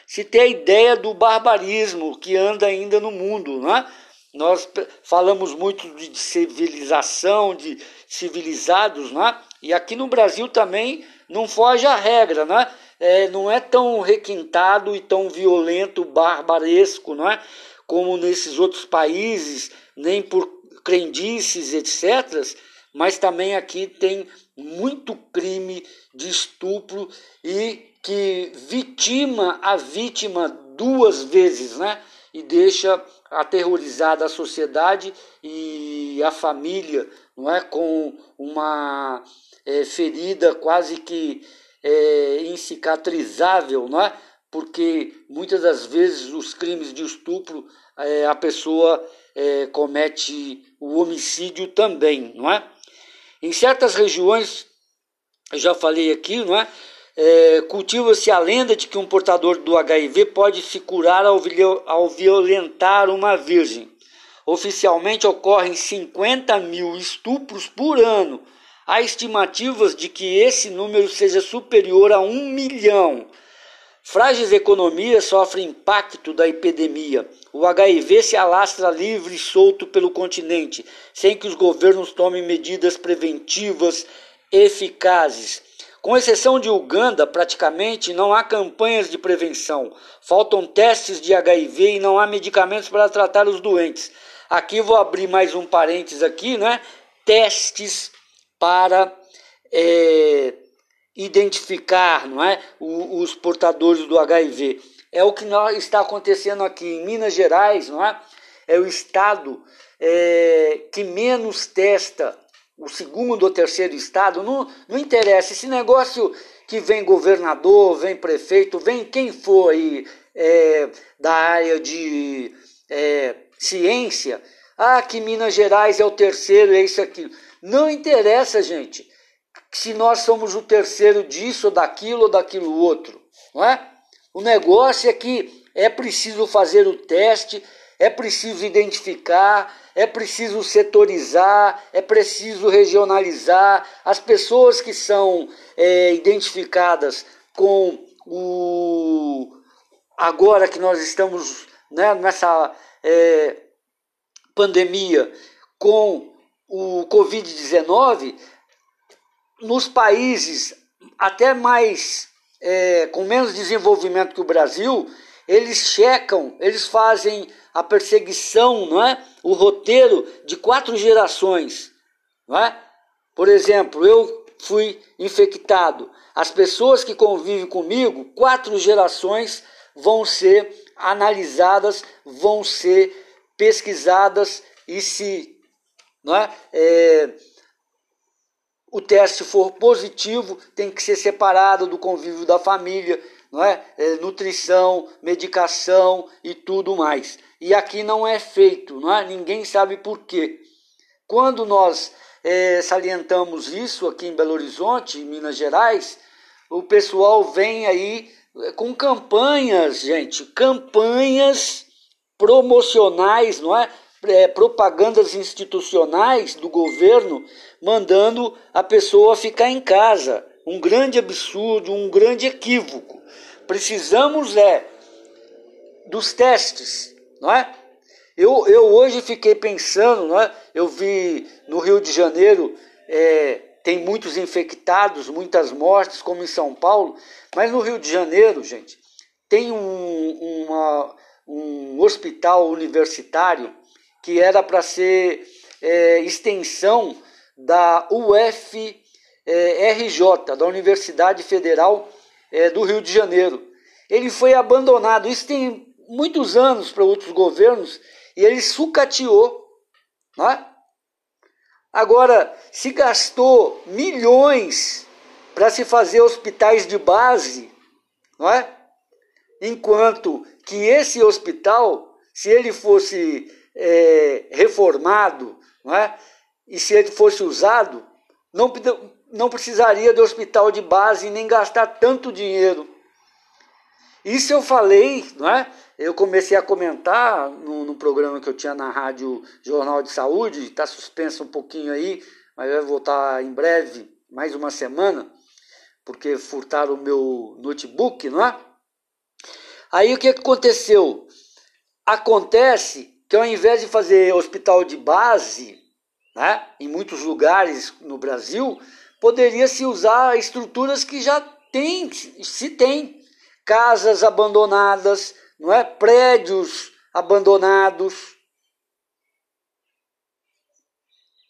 Se ter a ideia do barbarismo que anda ainda no mundo, né? Nós falamos muito de civilização, de civilizados, né? E aqui no Brasil também não foge a regra, né? É, não é tão requintado e tão violento, barbaresco, não é? Como nesses outros países, nem por crendices, etc. Mas também aqui tem muito crime de estupro e que vitima a vítima duas vezes, né? E deixa aterrorizada a sociedade e a família, não é, com uma é, ferida quase que é, não é? Porque muitas das vezes os crimes de estupro é, a pessoa é, comete o homicídio também, não é? Em certas regiões, eu já falei aqui, não é? é, cultiva-se a lenda de que um portador do HIV pode se curar ao, ao violentar uma virgem. Oficialmente ocorrem 50 mil estupros por ano. Há estimativas de que esse número seja superior a um milhão. Frágeis economias sofrem impacto da epidemia. O HIV se alastra livre e solto pelo continente, sem que os governos tomem medidas preventivas eficazes. Com exceção de Uganda, praticamente não há campanhas de prevenção. Faltam testes de HIV e não há medicamentos para tratar os doentes. Aqui vou abrir mais um parênteses aqui, né? Testes para é, identificar, não é, os portadores do HIV. é o que está acontecendo aqui em Minas Gerais, não é? É o estado é, que menos testa, o segundo ou terceiro estado, não, não interessa. Esse negócio que vem governador, vem prefeito, vem quem for aí é, da área de é, ciência, ah, que Minas Gerais é o terceiro, é isso aqui. Não interessa, gente, se nós somos o terceiro disso daquilo ou daquilo outro, não é? O negócio é que é preciso fazer o teste, é preciso identificar, é preciso setorizar, é preciso regionalizar. As pessoas que são é, identificadas com o. Agora que nós estamos né, nessa é, pandemia com o Covid-19, nos países até mais é, com menos desenvolvimento que o Brasil, eles checam, eles fazem a perseguição, não é? O roteiro de quatro gerações, não é? Por exemplo, eu fui infectado. As pessoas que convivem comigo, quatro gerações vão ser analisadas, vão ser pesquisadas e se não é, é o teste for positivo, tem que ser separado do convívio da família, não é? é? nutrição, medicação e tudo mais. E aqui não é feito, não é? Ninguém sabe por quê. Quando nós é, salientamos isso aqui em Belo Horizonte, em Minas Gerais, o pessoal vem aí é, com campanhas, gente, campanhas promocionais, não é? é propagandas institucionais do governo mandando a pessoa ficar em casa. Um grande absurdo, um grande equívoco. Precisamos é dos testes, não é? Eu, eu hoje fiquei pensando, não é? Eu vi no Rio de Janeiro é, tem muitos infectados, muitas mortes, como em São Paulo, mas no Rio de Janeiro, gente, tem um, uma, um hospital universitário que era para ser é, extensão da UFRJ, da Universidade Federal é, do Rio de Janeiro. Ele foi abandonado, isso tem muitos anos para outros governos, e ele sucateou. Não é? Agora, se gastou milhões para se fazer hospitais de base, não é? Enquanto que esse hospital, se ele fosse é, reformado, não é? e se ele fosse usado, não, não precisaria de hospital de base nem gastar tanto dinheiro. Isso eu falei, não é? Eu comecei a comentar no, no programa que eu tinha na Rádio Jornal de Saúde, está suspenso um pouquinho aí, mas vai voltar em breve, mais uma semana, porque furtaram o meu notebook, não é? Aí o que aconteceu? Acontece que ao invés de fazer hospital de base, né, em muitos lugares no Brasil, poderia se usar estruturas que já tem, se tem, casas abandonadas, não é, prédios abandonados.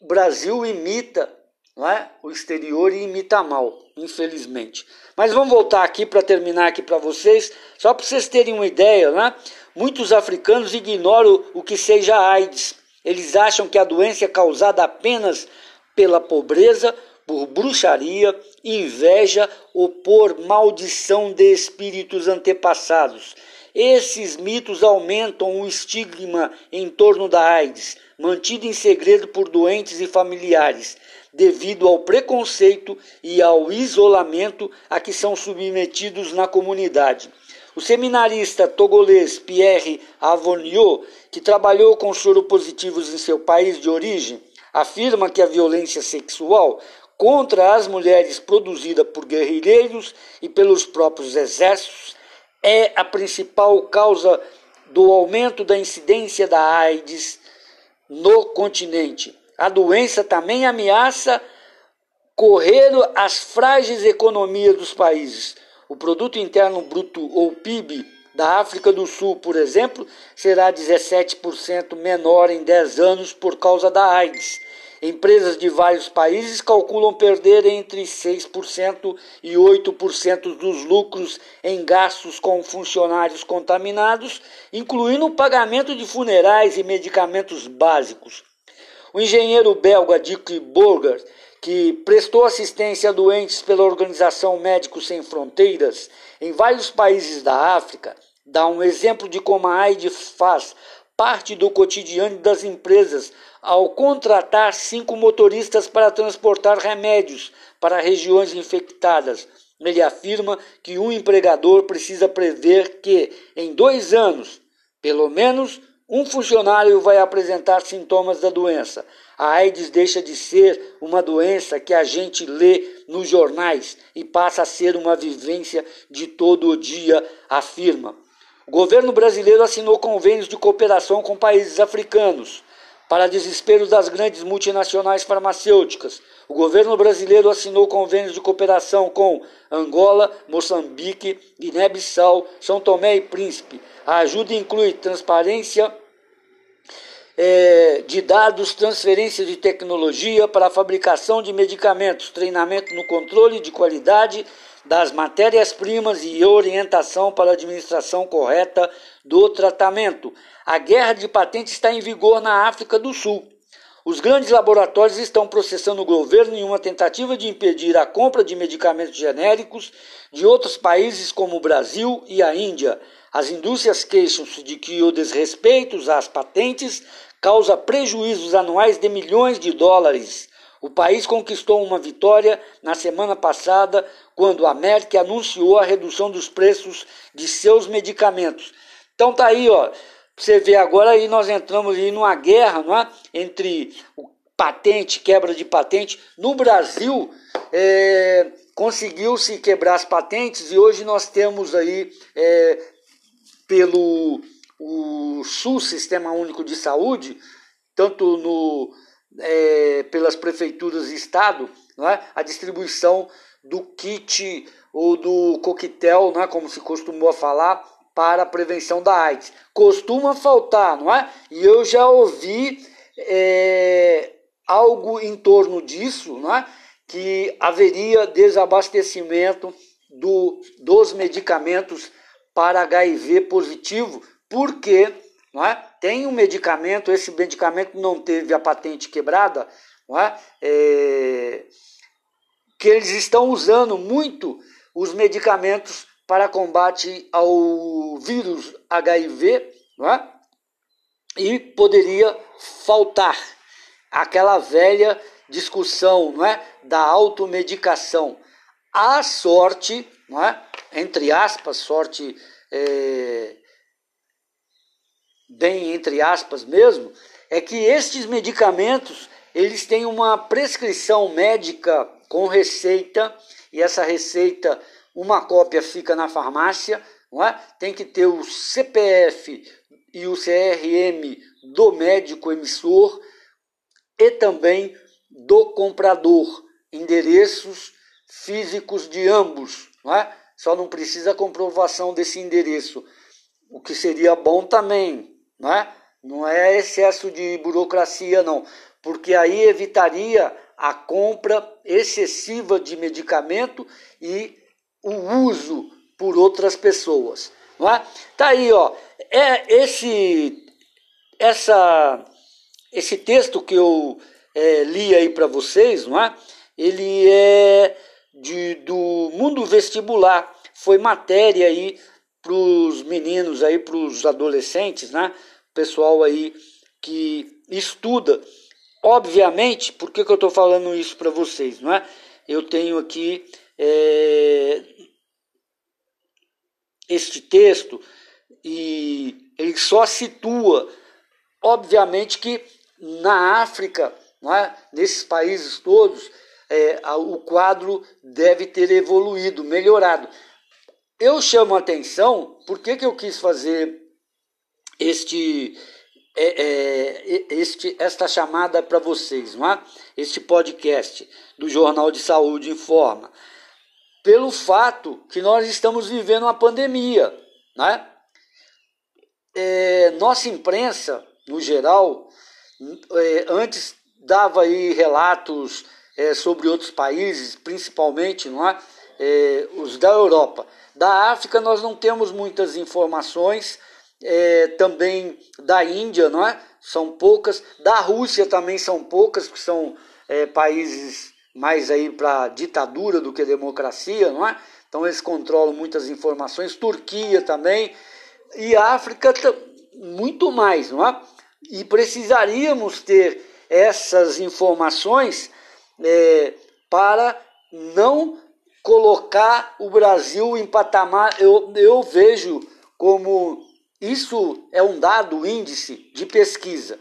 O Brasil imita não é? o exterior e imita mal, infelizmente. Mas vamos voltar aqui para terminar aqui para vocês, só para vocês terem uma ideia, né? Muitos africanos ignoram o que seja AIDS eles acham que a doença é causada apenas pela pobreza, por bruxaria, inveja ou por maldição de espíritos antepassados. Esses mitos aumentam o estigma em torno da AIDS, mantido em segredo por doentes e familiares, devido ao preconceito e ao isolamento a que são submetidos na comunidade. O seminarista togolês Pierre Avoniot, que trabalhou com soropositivos em seu país de origem, afirma que a violência sexual contra as mulheres produzida por guerrilheiros e pelos próprios exércitos é a principal causa do aumento da incidência da AIDS no continente. A doença também ameaça correr as frágeis economias dos países, o produto interno bruto ou PIB da África do Sul, por exemplo, será 17% menor em 10 anos por causa da AIDS. Empresas de vários países calculam perder entre 6% e 8% dos lucros em gastos com funcionários contaminados, incluindo o pagamento de funerais e medicamentos básicos. O engenheiro belga Dick Burger, que prestou assistência a doentes pela Organização Médicos Sem Fronteiras em vários países da África, dá um exemplo de como a AIDS faz parte do cotidiano das empresas ao contratar cinco motoristas para transportar remédios para regiões infectadas. Ele afirma que um empregador precisa prever que, em dois anos, pelo menos um funcionário vai apresentar sintomas da doença. A AIDS deixa de ser uma doença que a gente lê nos jornais e passa a ser uma vivência de todo o dia, afirma. O governo brasileiro assinou convênios de cooperação com países africanos. Para desespero das grandes multinacionais farmacêuticas, o governo brasileiro assinou convênios de cooperação com Angola, Moçambique, Guiné-Bissau, São Tomé e Príncipe. A ajuda inclui transparência é, de dados, transferência de tecnologia para a fabricação de medicamentos, treinamento no controle de qualidade das matérias-primas e orientação para a administração correta do tratamento. A guerra de patentes está em vigor na África do Sul. Os grandes laboratórios estão processando o governo em uma tentativa de impedir a compra de medicamentos genéricos de outros países como o Brasil e a Índia. As indústrias queixam-se de que o desrespeito às patentes causa prejuízos anuais de milhões de dólares. O país conquistou uma vitória na semana passada quando a Merck anunciou a redução dos preços de seus medicamentos. Então tá aí, ó. Você vê agora aí nós entramos aí numa guerra, não é? Entre patente, quebra de patente. No Brasil, é, conseguiu-se quebrar as patentes e hoje nós temos aí é, pelo o SUS, Sistema Único de Saúde, tanto no é, pelas prefeituras e estado, não é? a distribuição do kit ou do coquetel, não é? como se costumou falar, para a prevenção da AIDS. Costuma faltar, não é? E eu já ouvi é, algo em torno disso, não é? que haveria desabastecimento do, dos medicamentos para HIV positivo, porque não é? tem um medicamento, esse medicamento não teve a patente quebrada, não é? é que eles estão usando muito os medicamentos para combate ao vírus HIV, não é? E poderia faltar aquela velha discussão, não é, da automedicação. A sorte, não é, entre aspas, sorte é, bem entre aspas mesmo, é que estes medicamentos eles têm uma prescrição médica com receita e essa receita uma cópia fica na farmácia, não é? Tem que ter o CPF e o CRM do médico emissor e também do comprador, endereços físicos de ambos, não é? Só não precisa comprovação desse endereço, o que seria bom também, não é? Não é excesso de burocracia, não, porque aí evitaria a compra excessiva de medicamento e o uso por outras pessoas, não é? Tá aí, ó, é esse essa esse texto que eu é, li aí para vocês, não é? Ele é de, do mundo vestibular, foi matéria aí para os meninos aí, para os adolescentes, né? Pessoal aí que estuda. Obviamente, por que, que eu estou falando isso para vocês, não é? Eu tenho aqui é, este texto e ele só situa, obviamente que na África, não é? nesses países todos, é, o quadro deve ter evoluído, melhorado. Eu chamo a atenção, por que, que eu quis fazer este, é, é, este, esta chamada para vocês, não é? este podcast do Jornal de Saúde Informa? Pelo fato que nós estamos vivendo uma pandemia. Né? É, nossa imprensa, no geral, é, antes dava aí relatos é, sobre outros países, principalmente, não é? É? os da Europa. Da África nós não temos muitas informações, é, também da Índia, não é? São poucas. Da Rússia também são poucas, que são é, países mais aí para ditadura do que democracia, não é? Então eles controlam muitas informações. Turquia também e África muito mais, não é? E precisaríamos ter essas informações é, para não colocar o Brasil em patamar. Eu, eu vejo como isso é um dado índice de pesquisa.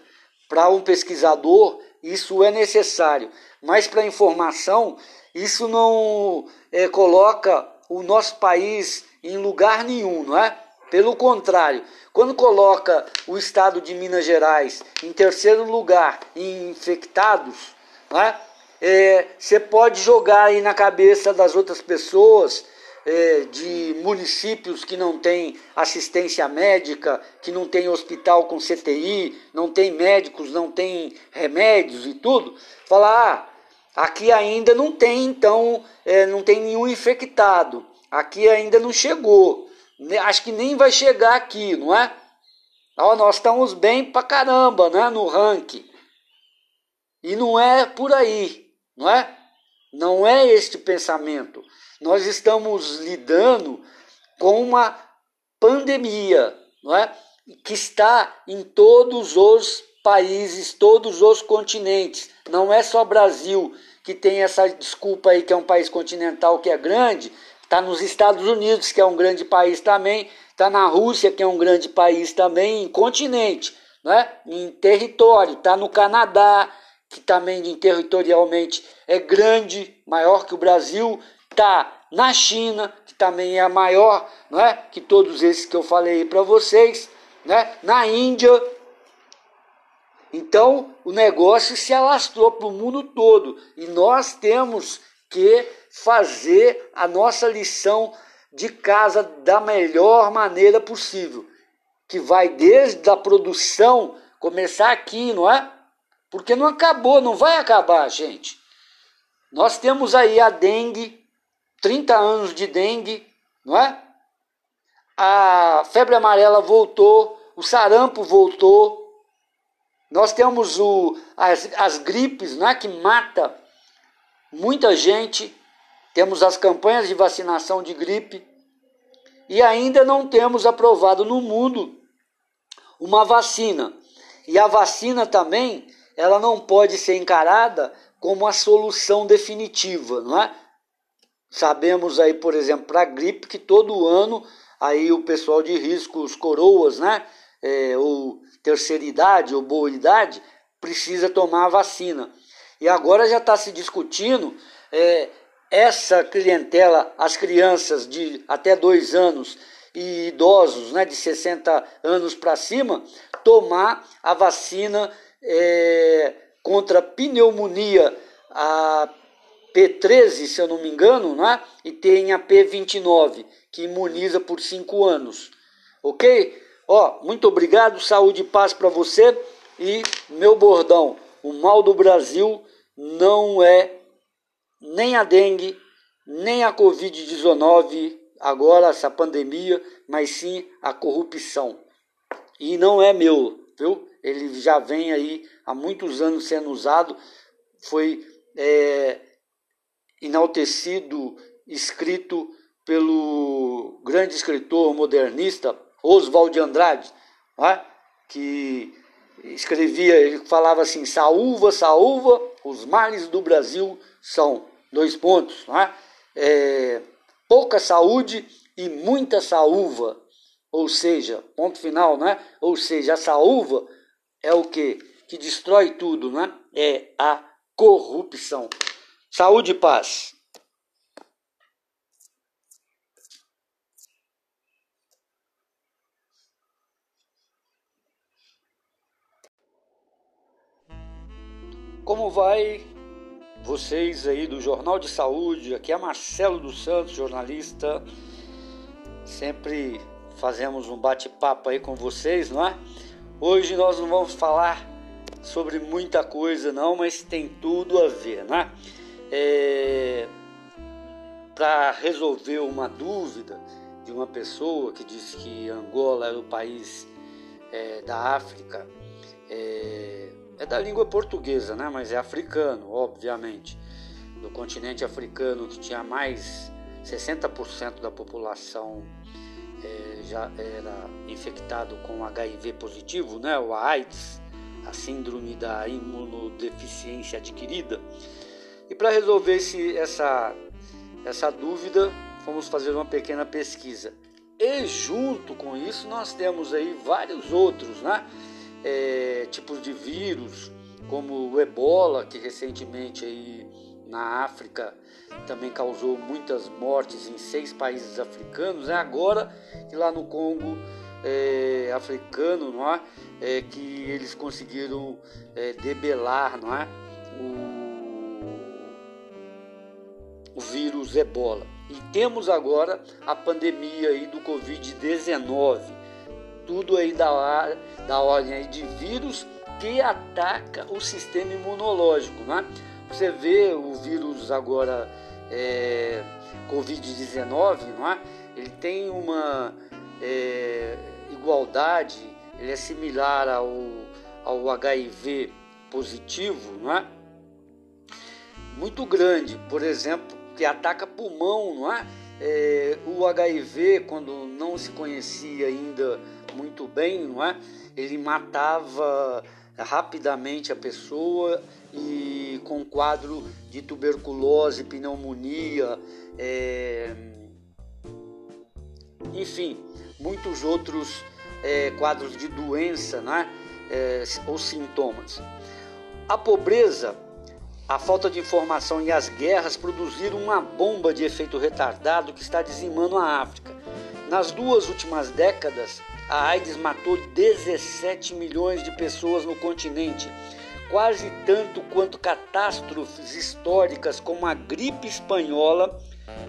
Para um pesquisador, isso é necessário, mas para informação, isso não é, coloca o nosso país em lugar nenhum, não é? Pelo contrário, quando coloca o estado de Minas Gerais em terceiro lugar em infectados, não é? É, você pode jogar aí na cabeça das outras pessoas é, de municípios que não têm assistência médica, que não tem hospital com CTI, não tem médicos, não tem remédios e tudo, falar, ah, aqui ainda não tem, então, é, não tem nenhum infectado, aqui ainda não chegou, acho que nem vai chegar aqui, não é? Ó, nós estamos bem pra caramba, né, no ranking. E não é por aí, não é? Não é este pensamento nós estamos lidando com uma pandemia, não é? Que está em todos os países, todos os continentes. Não é só Brasil que tem essa desculpa aí que é um país continental que é grande. Está nos Estados Unidos que é um grande país também. Está na Rússia que é um grande país também, em continente, é? Em território. Está no Canadá que também territorialmente é grande, maior que o Brasil está na China, que também é a maior, não é? que todos esses que eu falei para vocês, né? na Índia. Então o negócio se alastrou para o mundo todo e nós temos que fazer a nossa lição de casa da melhor maneira possível, que vai desde a produção começar aqui, não é? Porque não acabou, não vai acabar, gente. Nós temos aí a dengue, 30 anos de dengue, não é? A febre amarela voltou, o sarampo voltou. Nós temos o, as, as gripes né, que mata muita gente. Temos as campanhas de vacinação de gripe. E ainda não temos aprovado no mundo uma vacina. E a vacina também, ela não pode ser encarada como a solução definitiva, não é? Sabemos aí, por exemplo, para a gripe, que todo ano aí o pessoal de risco, os coroas, né? É, ou terceira idade ou boa idade, precisa tomar a vacina. E agora já está se discutindo é, essa clientela, as crianças de até dois anos e idosos né, de 60 anos para cima, tomar a vacina é, contra pneumonia, a P13, se eu não me engano, né? e tem a P29, que imuniza por 5 anos. Ok? Ó, muito obrigado, saúde e paz para você. E meu bordão, o mal do Brasil não é nem a dengue, nem a Covid-19, agora essa pandemia, mas sim a corrupção. E não é meu, viu? Ele já vem aí há muitos anos sendo usado, foi é, enaltecido, escrito pelo grande escritor modernista Oswald de Andrade, é? que escrevia, ele falava assim, saúva, saúva, os males do Brasil são, dois pontos, é? É, pouca saúde e muita saúva, ou seja, ponto final, né? Ou seja, a saúva é o que? Que destrói tudo, né? É a corrupção. Saúde e paz. Como vai vocês aí do Jornal de Saúde? Aqui é Marcelo dos Santos, jornalista. Sempre fazemos um bate-papo aí com vocês, não é? Hoje nós não vamos falar sobre muita coisa não, mas tem tudo a ver, né? É, Para resolver uma dúvida de uma pessoa que disse que Angola era o país é, da África, é, é da língua portuguesa, né? Mas é africano, obviamente, do continente africano que tinha mais 60% da população é, já era infectado com HIV positivo, né, o AIDS, a síndrome da imunodeficiência adquirida. E para resolver esse, essa, essa dúvida, fomos fazer uma pequena pesquisa. E junto com isso nós temos aí vários outros né, é, tipos de vírus, como o ebola, que recentemente aí na África também causou muitas mortes em seis países africanos. É agora que lá no Congo é, africano, não é? é? que eles conseguiram é, debelar, não é? O, o vírus Ebola. E temos agora a pandemia aí do Covid-19. Tudo aí da, da ordem aí de vírus que ataca o sistema imunológico, né? Você vê o vírus agora é, Covid-19, não é? Ele tem uma é, igualdade, ele é similar ao, ao HIV positivo, não é? Muito grande, por exemplo, que ataca pulmão, não é? é? o HIV, quando não se conhecia ainda muito bem, não é? Ele matava rapidamente a pessoa e com quadro de tuberculose, pneumonia, é, enfim, muitos outros é, quadros de doença né, é, ou sintomas. A pobreza, a falta de informação e as guerras produziram uma bomba de efeito retardado que está dizimando a África. Nas duas últimas décadas, a AIDS matou 17 milhões de pessoas no continente quase tanto quanto catástrofes históricas como a gripe espanhola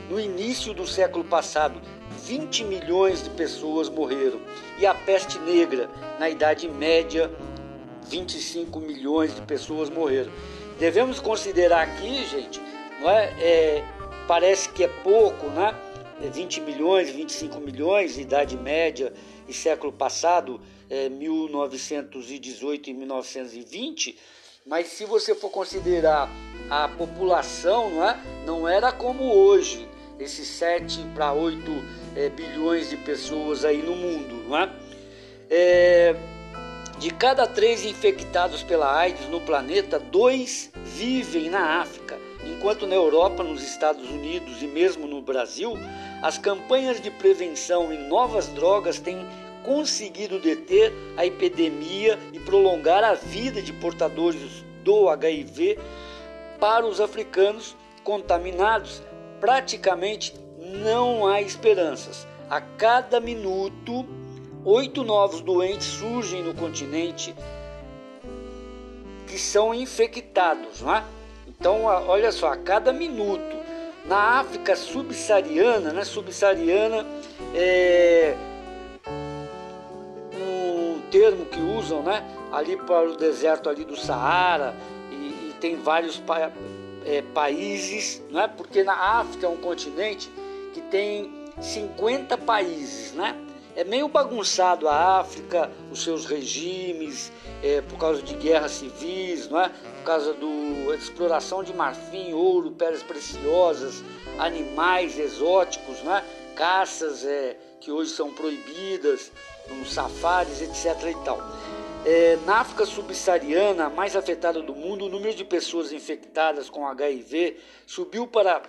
no início do século passado. 20 milhões de pessoas morreram. E a peste negra, na Idade Média, 25 milhões de pessoas morreram. Devemos considerar aqui, gente, não é, é parece que é pouco, né? 20 milhões, 25 milhões, Idade Média e século passado, é, 1918 e 1920, mas se você for considerar a população, não, é? não era como hoje, esses 7 para 8 é, bilhões de pessoas aí no mundo. Não é? É, de cada três infectados pela AIDS no planeta, dois vivem na África, enquanto na Europa, nos Estados Unidos e mesmo no Brasil, as campanhas de prevenção em novas drogas têm conseguido deter a epidemia e prolongar a vida de portadores do HIV para os africanos contaminados. Praticamente não há esperanças. A cada minuto, oito novos doentes surgem no continente que são infectados, não é? Então, olha só, a cada minuto na África subsaariana, né, subsaariana é, termo que usam, né? Ali para o deserto ali do Saara e, e tem vários pa é, países, né? Porque na África é um continente que tem 50 países, né? É meio bagunçado a África, os seus regimes, é, por causa de guerras civis, não é? por causa da exploração de marfim, ouro, pedras preciosas, animais exóticos, não é? caças é, que hoje são proibidas, nos safaris, etc. E tal. É, na África subsaariana, a mais afetada do mundo, o número de pessoas infectadas com HIV subiu para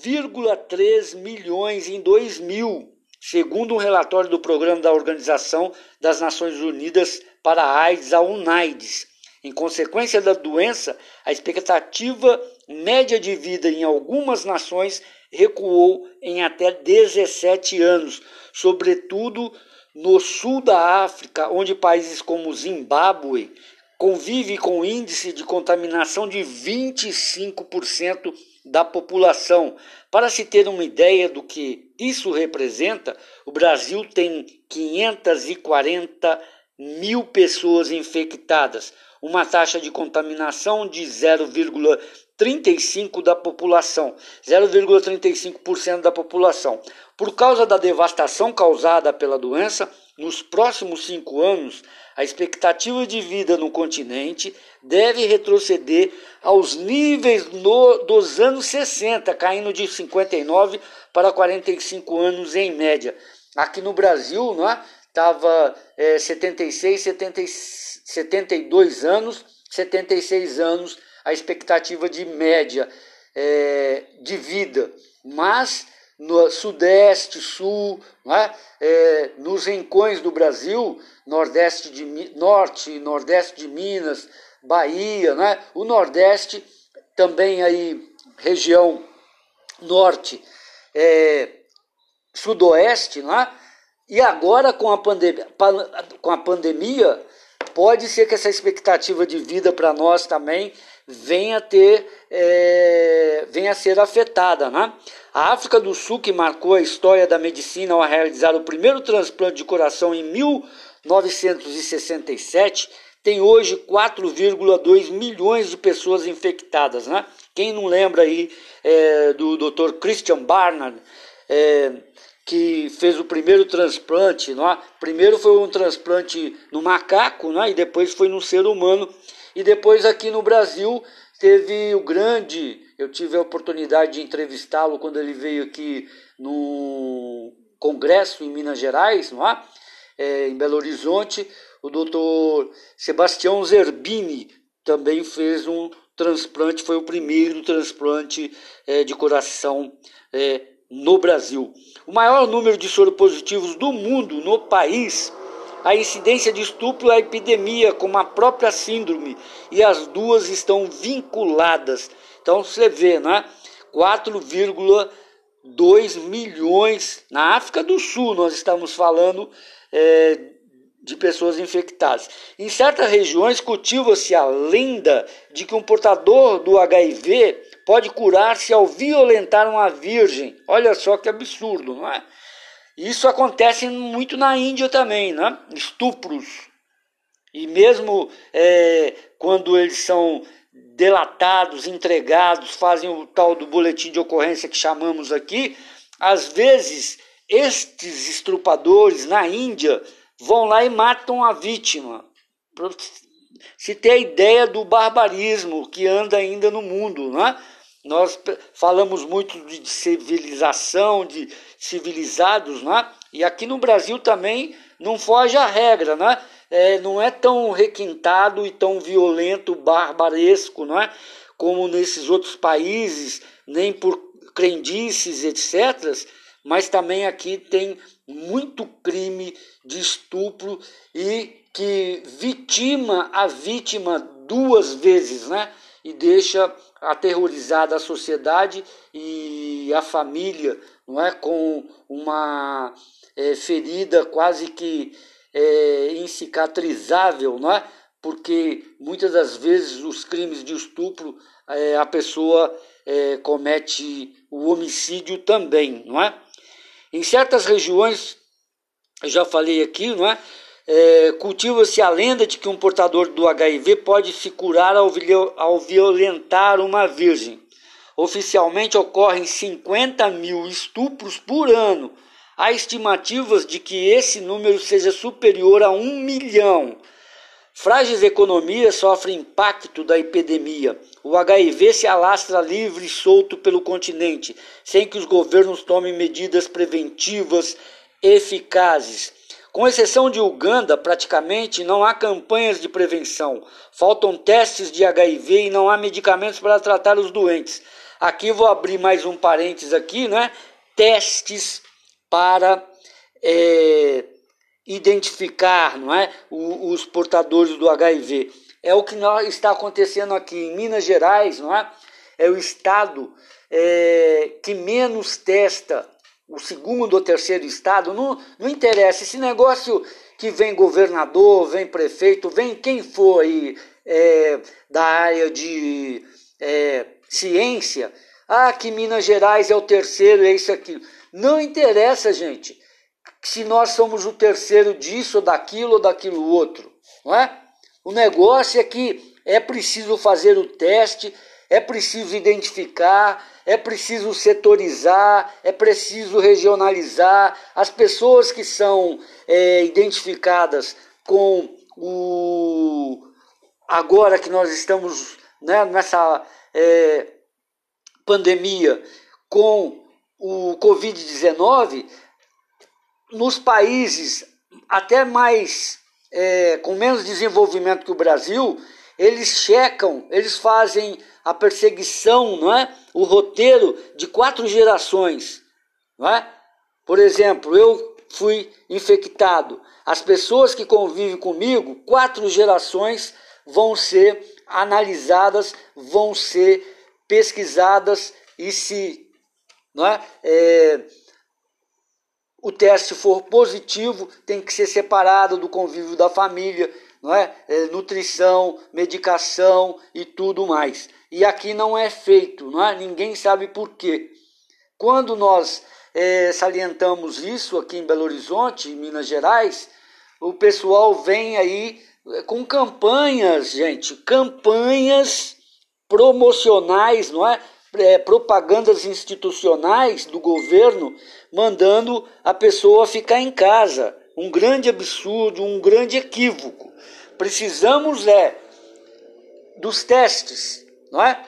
25,3 milhões em 2000, segundo um relatório do Programa da Organização das Nações Unidas para a AIDS, a UNAIDS. Em consequência da doença, a expectativa média de vida em algumas nações recuou em até 17 anos, sobretudo no sul da África, onde países como Zimbábue convivem com índice de contaminação de 25% da população. Para se ter uma ideia do que isso representa, o Brasil tem 540 mil pessoas infectadas, uma taxa de contaminação de 0,35% da população, 0,35% da população. Por causa da devastação causada pela doença, nos próximos cinco anos, a expectativa de vida no continente deve retroceder aos níveis no, dos anos 60, caindo de 59 para 45 anos em média. Aqui no Brasil, não é? Estava é, 76, 70, 72 anos, 76 anos a expectativa de média é, de vida. Mas no Sudeste, Sul, é? É, nos rincões do Brasil, Nordeste de, Norte, Nordeste de Minas, Bahia, né? o Nordeste, também aí região Norte, é, Sudoeste, né? e agora com a, pandemia, com a pandemia, pode ser que essa expectativa de vida para nós também venha ter é, venha a ser afetada, né? A África do Sul, que marcou a história da medicina ao realizar o primeiro transplante de coração em 1967, tem hoje 4,2 milhões de pessoas infectadas, né? Quem não lembra aí é, do Dr. Christian Barnard, é, que fez o primeiro transplante, não é? primeiro foi um transplante no macaco, né? e depois foi no ser humano, e depois aqui no Brasil teve o grande, eu tive a oportunidade de entrevistá-lo quando ele veio aqui no congresso em Minas Gerais, não é? é em Belo Horizonte, o doutor Sebastião Zerbini também fez um transplante, foi o primeiro transplante é, de coração é, no Brasil. O maior número de soropositivos do mundo no país, a incidência de estupro é a epidemia, como a própria síndrome, e as duas estão vinculadas. Então você vê, né? 4,2 milhões na África do Sul, nós estamos falando é, de pessoas infectadas. Em certas regiões cultiva-se a lenda de que um portador do HIV pode curar-se ao violentar uma virgem. Olha só que absurdo, não é? Isso acontece muito na Índia também, né? Estupros. E mesmo é, quando eles são delatados, entregados, fazem o tal do boletim de ocorrência que chamamos aqui, às vezes estes estrupadores na Índia vão lá e matam a vítima. Se ter a ideia do barbarismo que anda ainda no mundo, né? Nós falamos muito de civilização, de civilizados, né? E aqui no Brasil também não foge a regra, né? É, não é tão requintado e tão violento, barbaresco, é? Como nesses outros países, nem por crendices, etc. Mas também aqui tem muito crime de estupro e que vitima a vítima duas vezes, né? E deixa aterrorizada a sociedade e a família, não é? Com uma é, ferida quase que é, não é? Porque muitas das vezes os crimes de estupro é, a pessoa é, comete o homicídio também, não é? Em certas regiões, eu já falei aqui, não é? é Cultiva-se a lenda de que um portador do HIV pode se curar ao, ao violentar uma virgem. Oficialmente ocorrem 50 mil estupros por ano. Há estimativas de que esse número seja superior a um milhão. Frágeis economias sofrem impacto da epidemia. O HIV se alastra livre e solto pelo continente, sem que os governos tomem medidas preventivas eficazes. Com exceção de Uganda, praticamente não há campanhas de prevenção. Faltam testes de HIV e não há medicamentos para tratar os doentes. Aqui vou abrir mais um parênteses aqui, né? Testes para é, identificar não é, os portadores do HIV. É o que está acontecendo aqui em Minas Gerais, não é? É o estado é, que menos testa, o segundo ou terceiro estado, não, não interessa. Esse negócio que vem governador, vem prefeito, vem quem for aí é, da área de é, ciência, ah, que Minas Gerais é o terceiro, é isso aqui. Não interessa, gente. se nós somos o terceiro disso, daquilo, ou daquilo outro, não é? O negócio é que é preciso fazer o teste, é preciso identificar, é preciso setorizar, é preciso regionalizar. As pessoas que são é, identificadas com o. Agora que nós estamos né, nessa é, pandemia com o Covid-19, nos países até mais é, com menos desenvolvimento que o Brasil, eles checam, eles fazem a perseguição, não é? O roteiro de quatro gerações, não é? Por exemplo, eu fui infectado. As pessoas que convivem comigo, quatro gerações vão ser analisadas, vão ser pesquisadas e se não é, é o teste for positivo, tem que ser separado do convívio da família, não é? é? nutrição, medicação e tudo mais. E aqui não é feito, não é? ninguém sabe por quê. Quando nós é, salientamos isso aqui em Belo Horizonte, em Minas Gerais, o pessoal vem aí é, com campanhas, gente, campanhas promocionais, não é? é propagandas institucionais do governo mandando a pessoa ficar em casa. Um grande absurdo, um grande equívoco. Precisamos é dos testes, não é?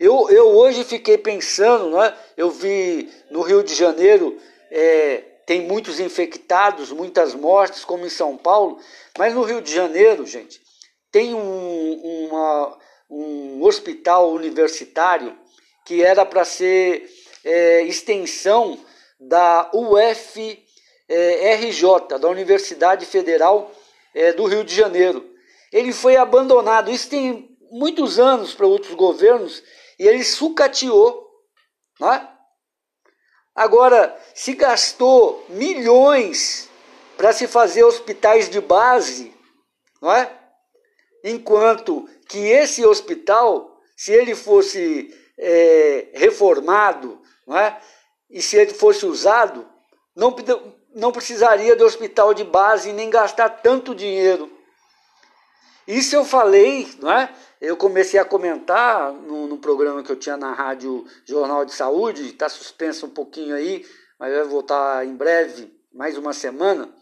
Eu, eu hoje fiquei pensando, não é? Eu vi no Rio de Janeiro é, tem muitos infectados, muitas mortes, como em São Paulo, mas no Rio de Janeiro, gente, tem um, uma, um hospital universitário que era para ser é, extensão da UFRJ, da Universidade Federal é, do Rio de Janeiro. Ele foi abandonado, isso tem muitos anos para outros governos, e ele sucateou. Não é? Agora, se gastou milhões para se fazer hospitais de base, não é? Enquanto que esse hospital, se ele fosse é, reformado, não é? E se ele fosse usado, não, não precisaria de hospital de base nem gastar tanto dinheiro. Isso eu falei, não é? Eu comecei a comentar no, no programa que eu tinha na rádio Jornal de Saúde, está suspenso um pouquinho aí, mas vai voltar em breve, mais uma semana,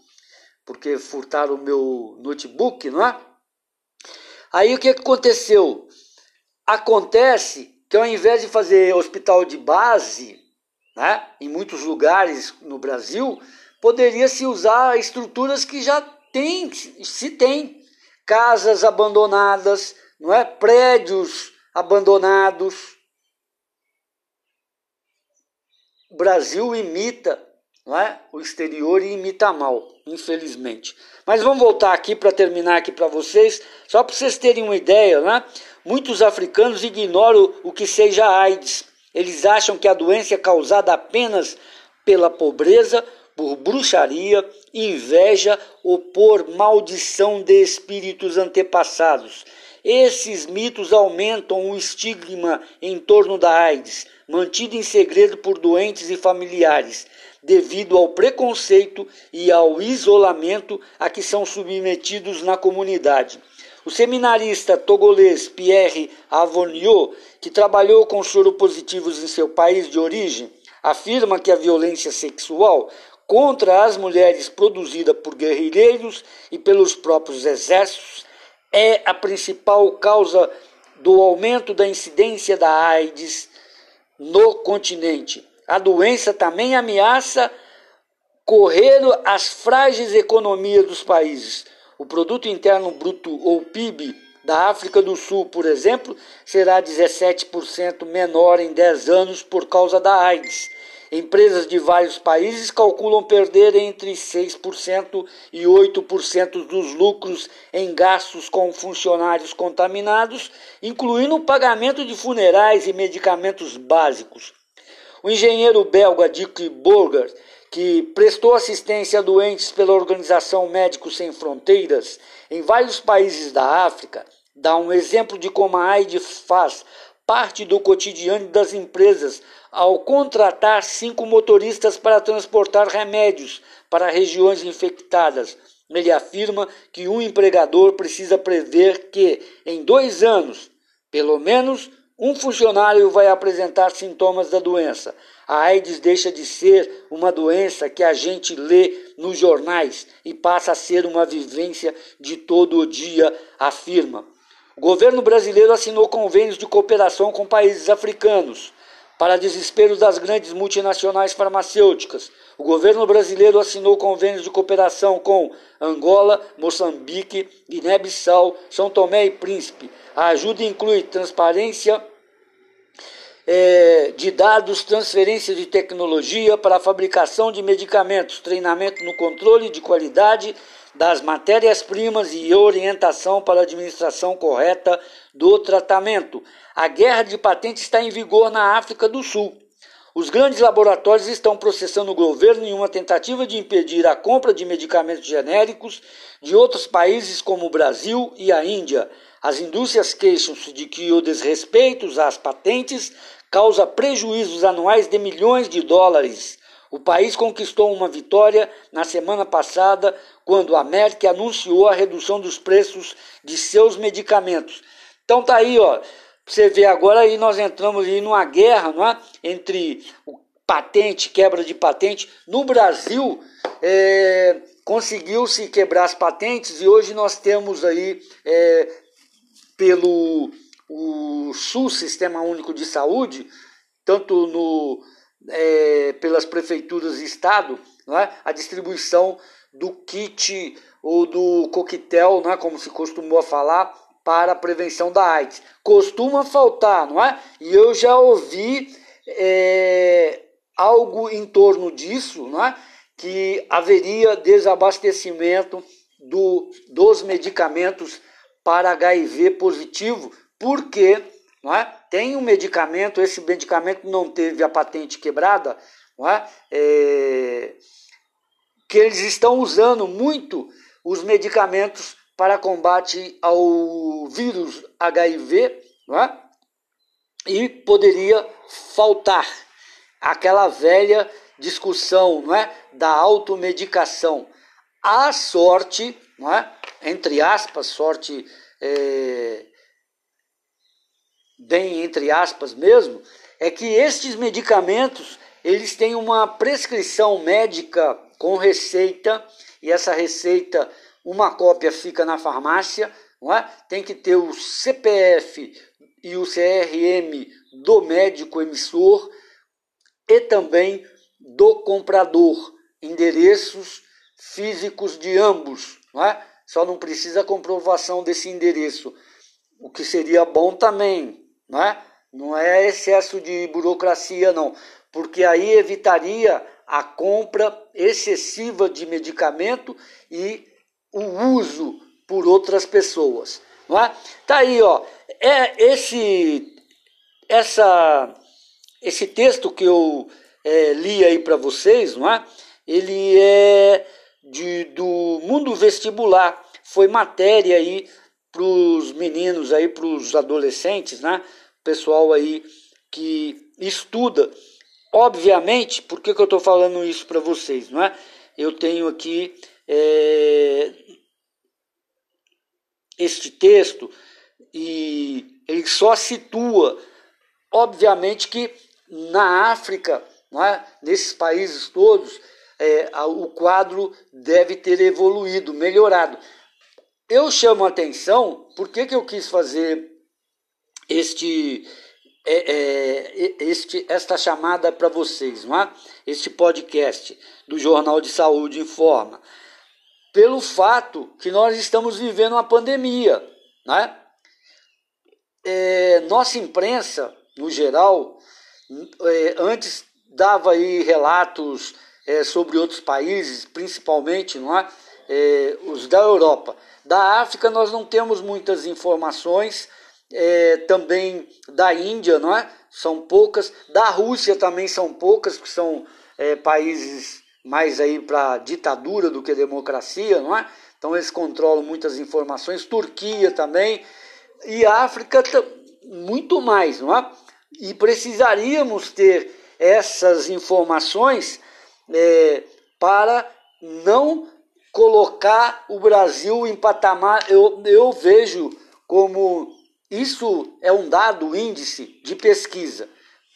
porque furtaram o meu notebook, não é? Aí o que aconteceu? Acontece que ao invés de fazer hospital de base, né, em muitos lugares no Brasil, poderia se usar estruturas que já tem, se tem, casas abandonadas, não é, prédios abandonados. O Brasil imita não é? o exterior imita mal, infelizmente. Mas vamos voltar aqui para terminar aqui para vocês, só para vocês terem uma ideia, né? Muitos africanos ignoram o que seja AIDS eles acham que a doença é causada apenas pela pobreza, por bruxaria, inveja ou por maldição de espíritos antepassados. Esses mitos aumentam o estigma em torno da AIDS, mantido em segredo por doentes e familiares, devido ao preconceito e ao isolamento a que são submetidos na comunidade. O seminarista togolês Pierre Avoniot, que trabalhou com soropositivos em seu país de origem, afirma que a violência sexual contra as mulheres produzida por guerrilheiros e pelos próprios exércitos é a principal causa do aumento da incidência da AIDS no continente. A doença também ameaça correr as frágeis economias dos países, o produto interno bruto ou PIB da África do Sul, por exemplo, será 17% menor em 10 anos por causa da AIDS. Empresas de vários países calculam perder entre 6% e 8% dos lucros em gastos com funcionários contaminados, incluindo o pagamento de funerais e medicamentos básicos. O engenheiro belga Dick Burger que prestou assistência a doentes pela Organização Médicos Sem Fronteiras em vários países da África, dá um exemplo de como a AIDS faz parte do cotidiano das empresas ao contratar cinco motoristas para transportar remédios para regiões infectadas. Ele afirma que um empregador precisa prever que, em dois anos, pelo menos um funcionário vai apresentar sintomas da doença. A AIDS deixa de ser uma doença que a gente lê nos jornais e passa a ser uma vivência de todo o dia, afirma. Governo brasileiro assinou convênios de cooperação com países africanos. Para desespero das grandes multinacionais farmacêuticas, o governo brasileiro assinou convênios de cooperação com Angola, Moçambique, Guiné-Bissau, São Tomé e Príncipe. A ajuda inclui transparência é, de dados, transferência de tecnologia para a fabricação de medicamentos, treinamento no controle de qualidade das matérias-primas e orientação para a administração correta do tratamento. A guerra de patentes está em vigor na África do Sul. Os grandes laboratórios estão processando o governo em uma tentativa de impedir a compra de medicamentos genéricos de outros países como o Brasil e a Índia. As indústrias queixam-se de que o desrespeito às patentes causa prejuízos anuais de milhões de dólares. O país conquistou uma vitória na semana passada quando a Merck anunciou a redução dos preços de seus medicamentos. Então tá aí, ó. Você vê agora aí nós entramos aí numa guerra, não é? Entre patente, quebra de patente. No Brasil, é, conseguiu-se quebrar as patentes e hoje nós temos aí é, pelo o SUS, Sistema Único de Saúde, tanto no, é, pelas prefeituras e Estado, não é? a distribuição do kit ou do coquetel, não é? como se costumou falar, para a prevenção da AIDS. Costuma faltar, não é? E eu já ouvi é, algo em torno disso, não é? que haveria desabastecimento do, dos medicamentos para HIV positivo, porque não é? tem um medicamento, esse medicamento não teve a patente quebrada, não é? é que eles estão usando muito os medicamentos para combate ao vírus HIV, não é? e poderia faltar aquela velha discussão não é? da automedicação. A sorte, não é? entre aspas, sorte é, bem entre aspas mesmo, é que estes medicamentos eles têm uma prescrição médica com receita e essa receita uma cópia fica na farmácia, não é? Tem que ter o CPF e o CRM do médico emissor e também do comprador, endereços físicos de ambos, não é? Só não precisa comprovação desse endereço, o que seria bom também, não é? Não é excesso de burocracia, não, porque aí evitaria a compra excessiva de medicamento e o uso por outras pessoas, não é? Tá aí, ó, é esse essa esse texto que eu é, li aí para vocês, não é? Ele é de, do mundo vestibular, foi matéria aí para os meninos aí, para os adolescentes, né? pessoal aí que estuda. Obviamente, por que, que eu estou falando isso para vocês? Não é? Eu tenho aqui é, este texto e ele só situa, obviamente que na África, não é? nesses países todos, é, o quadro deve ter evoluído, melhorado. Eu chamo a atenção, por que, que eu quis fazer este, é, é, este, esta chamada para vocês, não é? este podcast do Jornal de Saúde Informa, pelo fato que nós estamos vivendo uma pandemia. Não é? É, nossa imprensa, no geral, é, antes dava aí relatos é, sobre outros países, principalmente não é? é? os da Europa. Da África nós não temos muitas informações, é, também da Índia, não é? São poucas. Da Rússia também são poucas, que são é, países mais aí para ditadura do que democracia, não é? Então eles controlam muitas informações. Turquia também e África muito mais, não é? E precisaríamos ter essas informações é, para não colocar o Brasil em patamar, eu, eu vejo como isso é um dado, índice de pesquisa.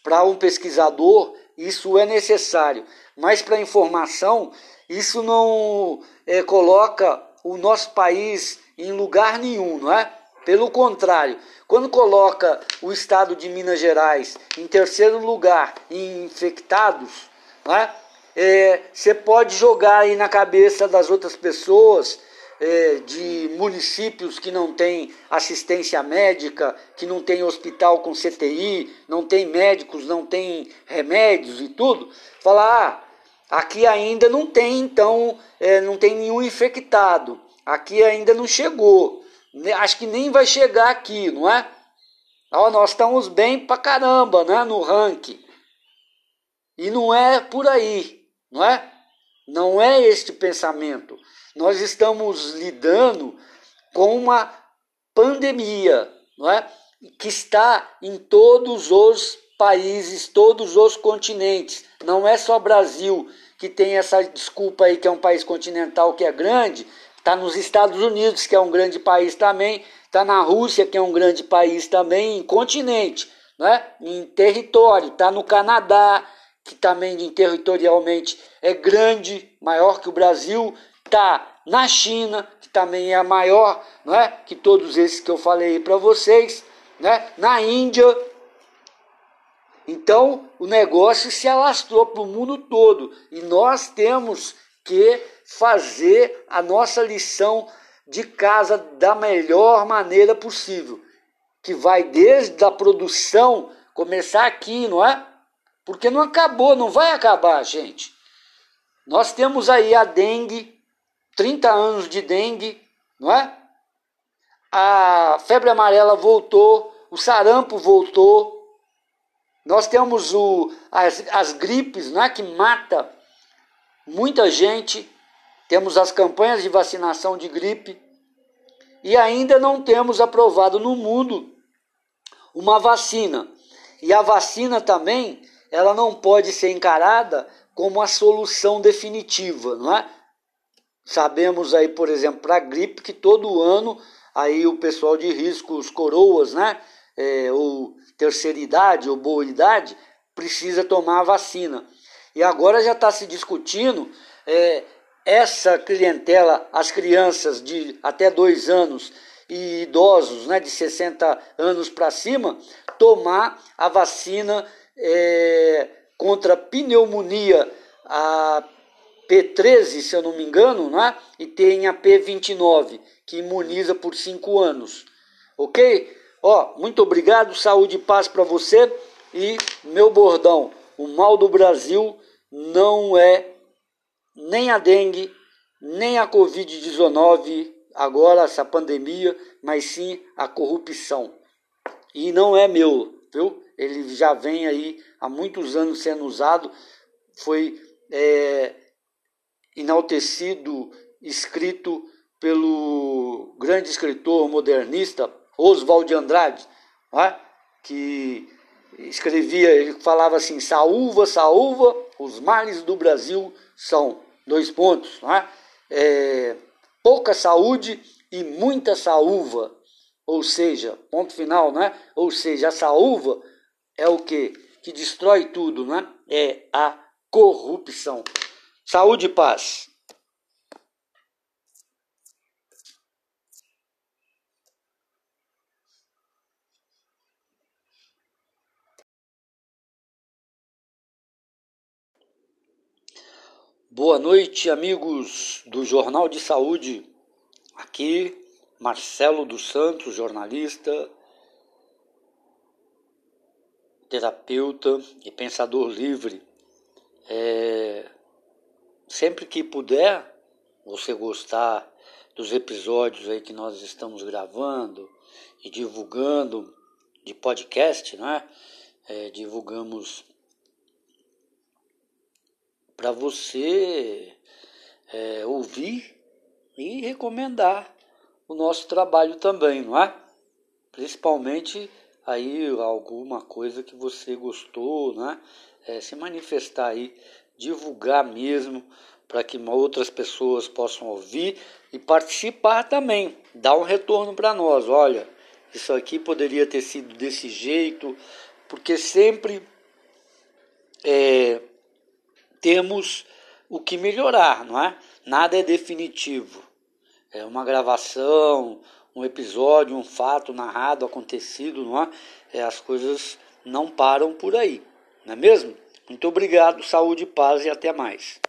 Para um pesquisador, isso é necessário, mas para informação, isso não é, coloca o nosso país em lugar nenhum, não é? Pelo contrário, quando coloca o estado de Minas Gerais em terceiro lugar em infectados, não é? É, você pode jogar aí na cabeça das outras pessoas é, de municípios que não têm assistência médica, que não tem hospital com CTI, não tem médicos, não tem remédios e tudo, falar, ah, aqui ainda não tem, então, é, não tem nenhum infectado, aqui ainda não chegou, acho que nem vai chegar aqui, não é? Ó, nós estamos bem pra caramba, né, no ranking. E não é por aí não é? Não é este pensamento. Nós estamos lidando com uma pandemia, não é? Que está em todos os países, todos os continentes. Não é só Brasil que tem essa desculpa aí que é um país continental que é grande, está nos Estados Unidos, que é um grande país também, está na Rússia, que é um grande país também, em continente, né? em território, está no Canadá, que também territorialmente é grande, maior que o Brasil, está na China, que também é a maior, não é? Que todos esses que eu falei para vocês, né? Na Índia. Então, o negócio se alastrou para o mundo todo e nós temos que fazer a nossa lição de casa da melhor maneira possível, que vai desde a produção começar aqui, não é? Porque não acabou, não vai acabar, gente. Nós temos aí a dengue, 30 anos de dengue, não é? A febre amarela voltou, o sarampo voltou. Nós temos o, as, as gripes não é? que mata muita gente. Temos as campanhas de vacinação de gripe. E ainda não temos aprovado no mundo uma vacina. E a vacina também ela não pode ser encarada como a solução definitiva, não é? Sabemos aí, por exemplo, para a gripe que todo ano aí o pessoal de risco, os coroas, né, é, ou terceira idade ou boa idade, precisa tomar a vacina. E agora já está se discutindo é, essa clientela, as crianças de até dois anos e idosos né, de 60 anos para cima, tomar a vacina é, contra pneumonia, a P13, se eu não me engano, né? e tem a P29, que imuniza por 5 anos. Ok? Ó, muito obrigado, saúde e paz para você. E meu bordão, o mal do Brasil não é nem a dengue, nem a Covid-19, agora essa pandemia, mas sim a corrupção. E não é meu, viu? ele já vem aí há muitos anos sendo usado, foi é, enaltecido, escrito pelo grande escritor modernista Oswald de Andrade, é? que escrevia, ele falava assim, saúva, saúva, os males do Brasil são, dois pontos, é? É, pouca saúde e muita saúva, ou seja, ponto final, né? Ou seja, a saúva é o que? Que destrói tudo, né? É a corrupção. Saúde e paz. Boa noite, amigos do Jornal de Saúde. Aqui, Marcelo dos Santos, jornalista, terapeuta e pensador livre. É, sempre que puder, você gostar dos episódios aí que nós estamos gravando e divulgando de podcast, né? É, divulgamos para você é, ouvir e recomendar o nosso trabalho também, não é? Principalmente aí alguma coisa que você gostou, né? É, se manifestar aí, divulgar mesmo para que outras pessoas possam ouvir e participar também, dar um retorno para nós. Olha, isso aqui poderia ter sido desse jeito, porque sempre é, temos o que melhorar, não é? Nada é definitivo. É uma gravação, um episódio, um fato narrado, acontecido, não é? é as coisas não param por aí, não é mesmo? Muito obrigado, saúde, paz e até mais.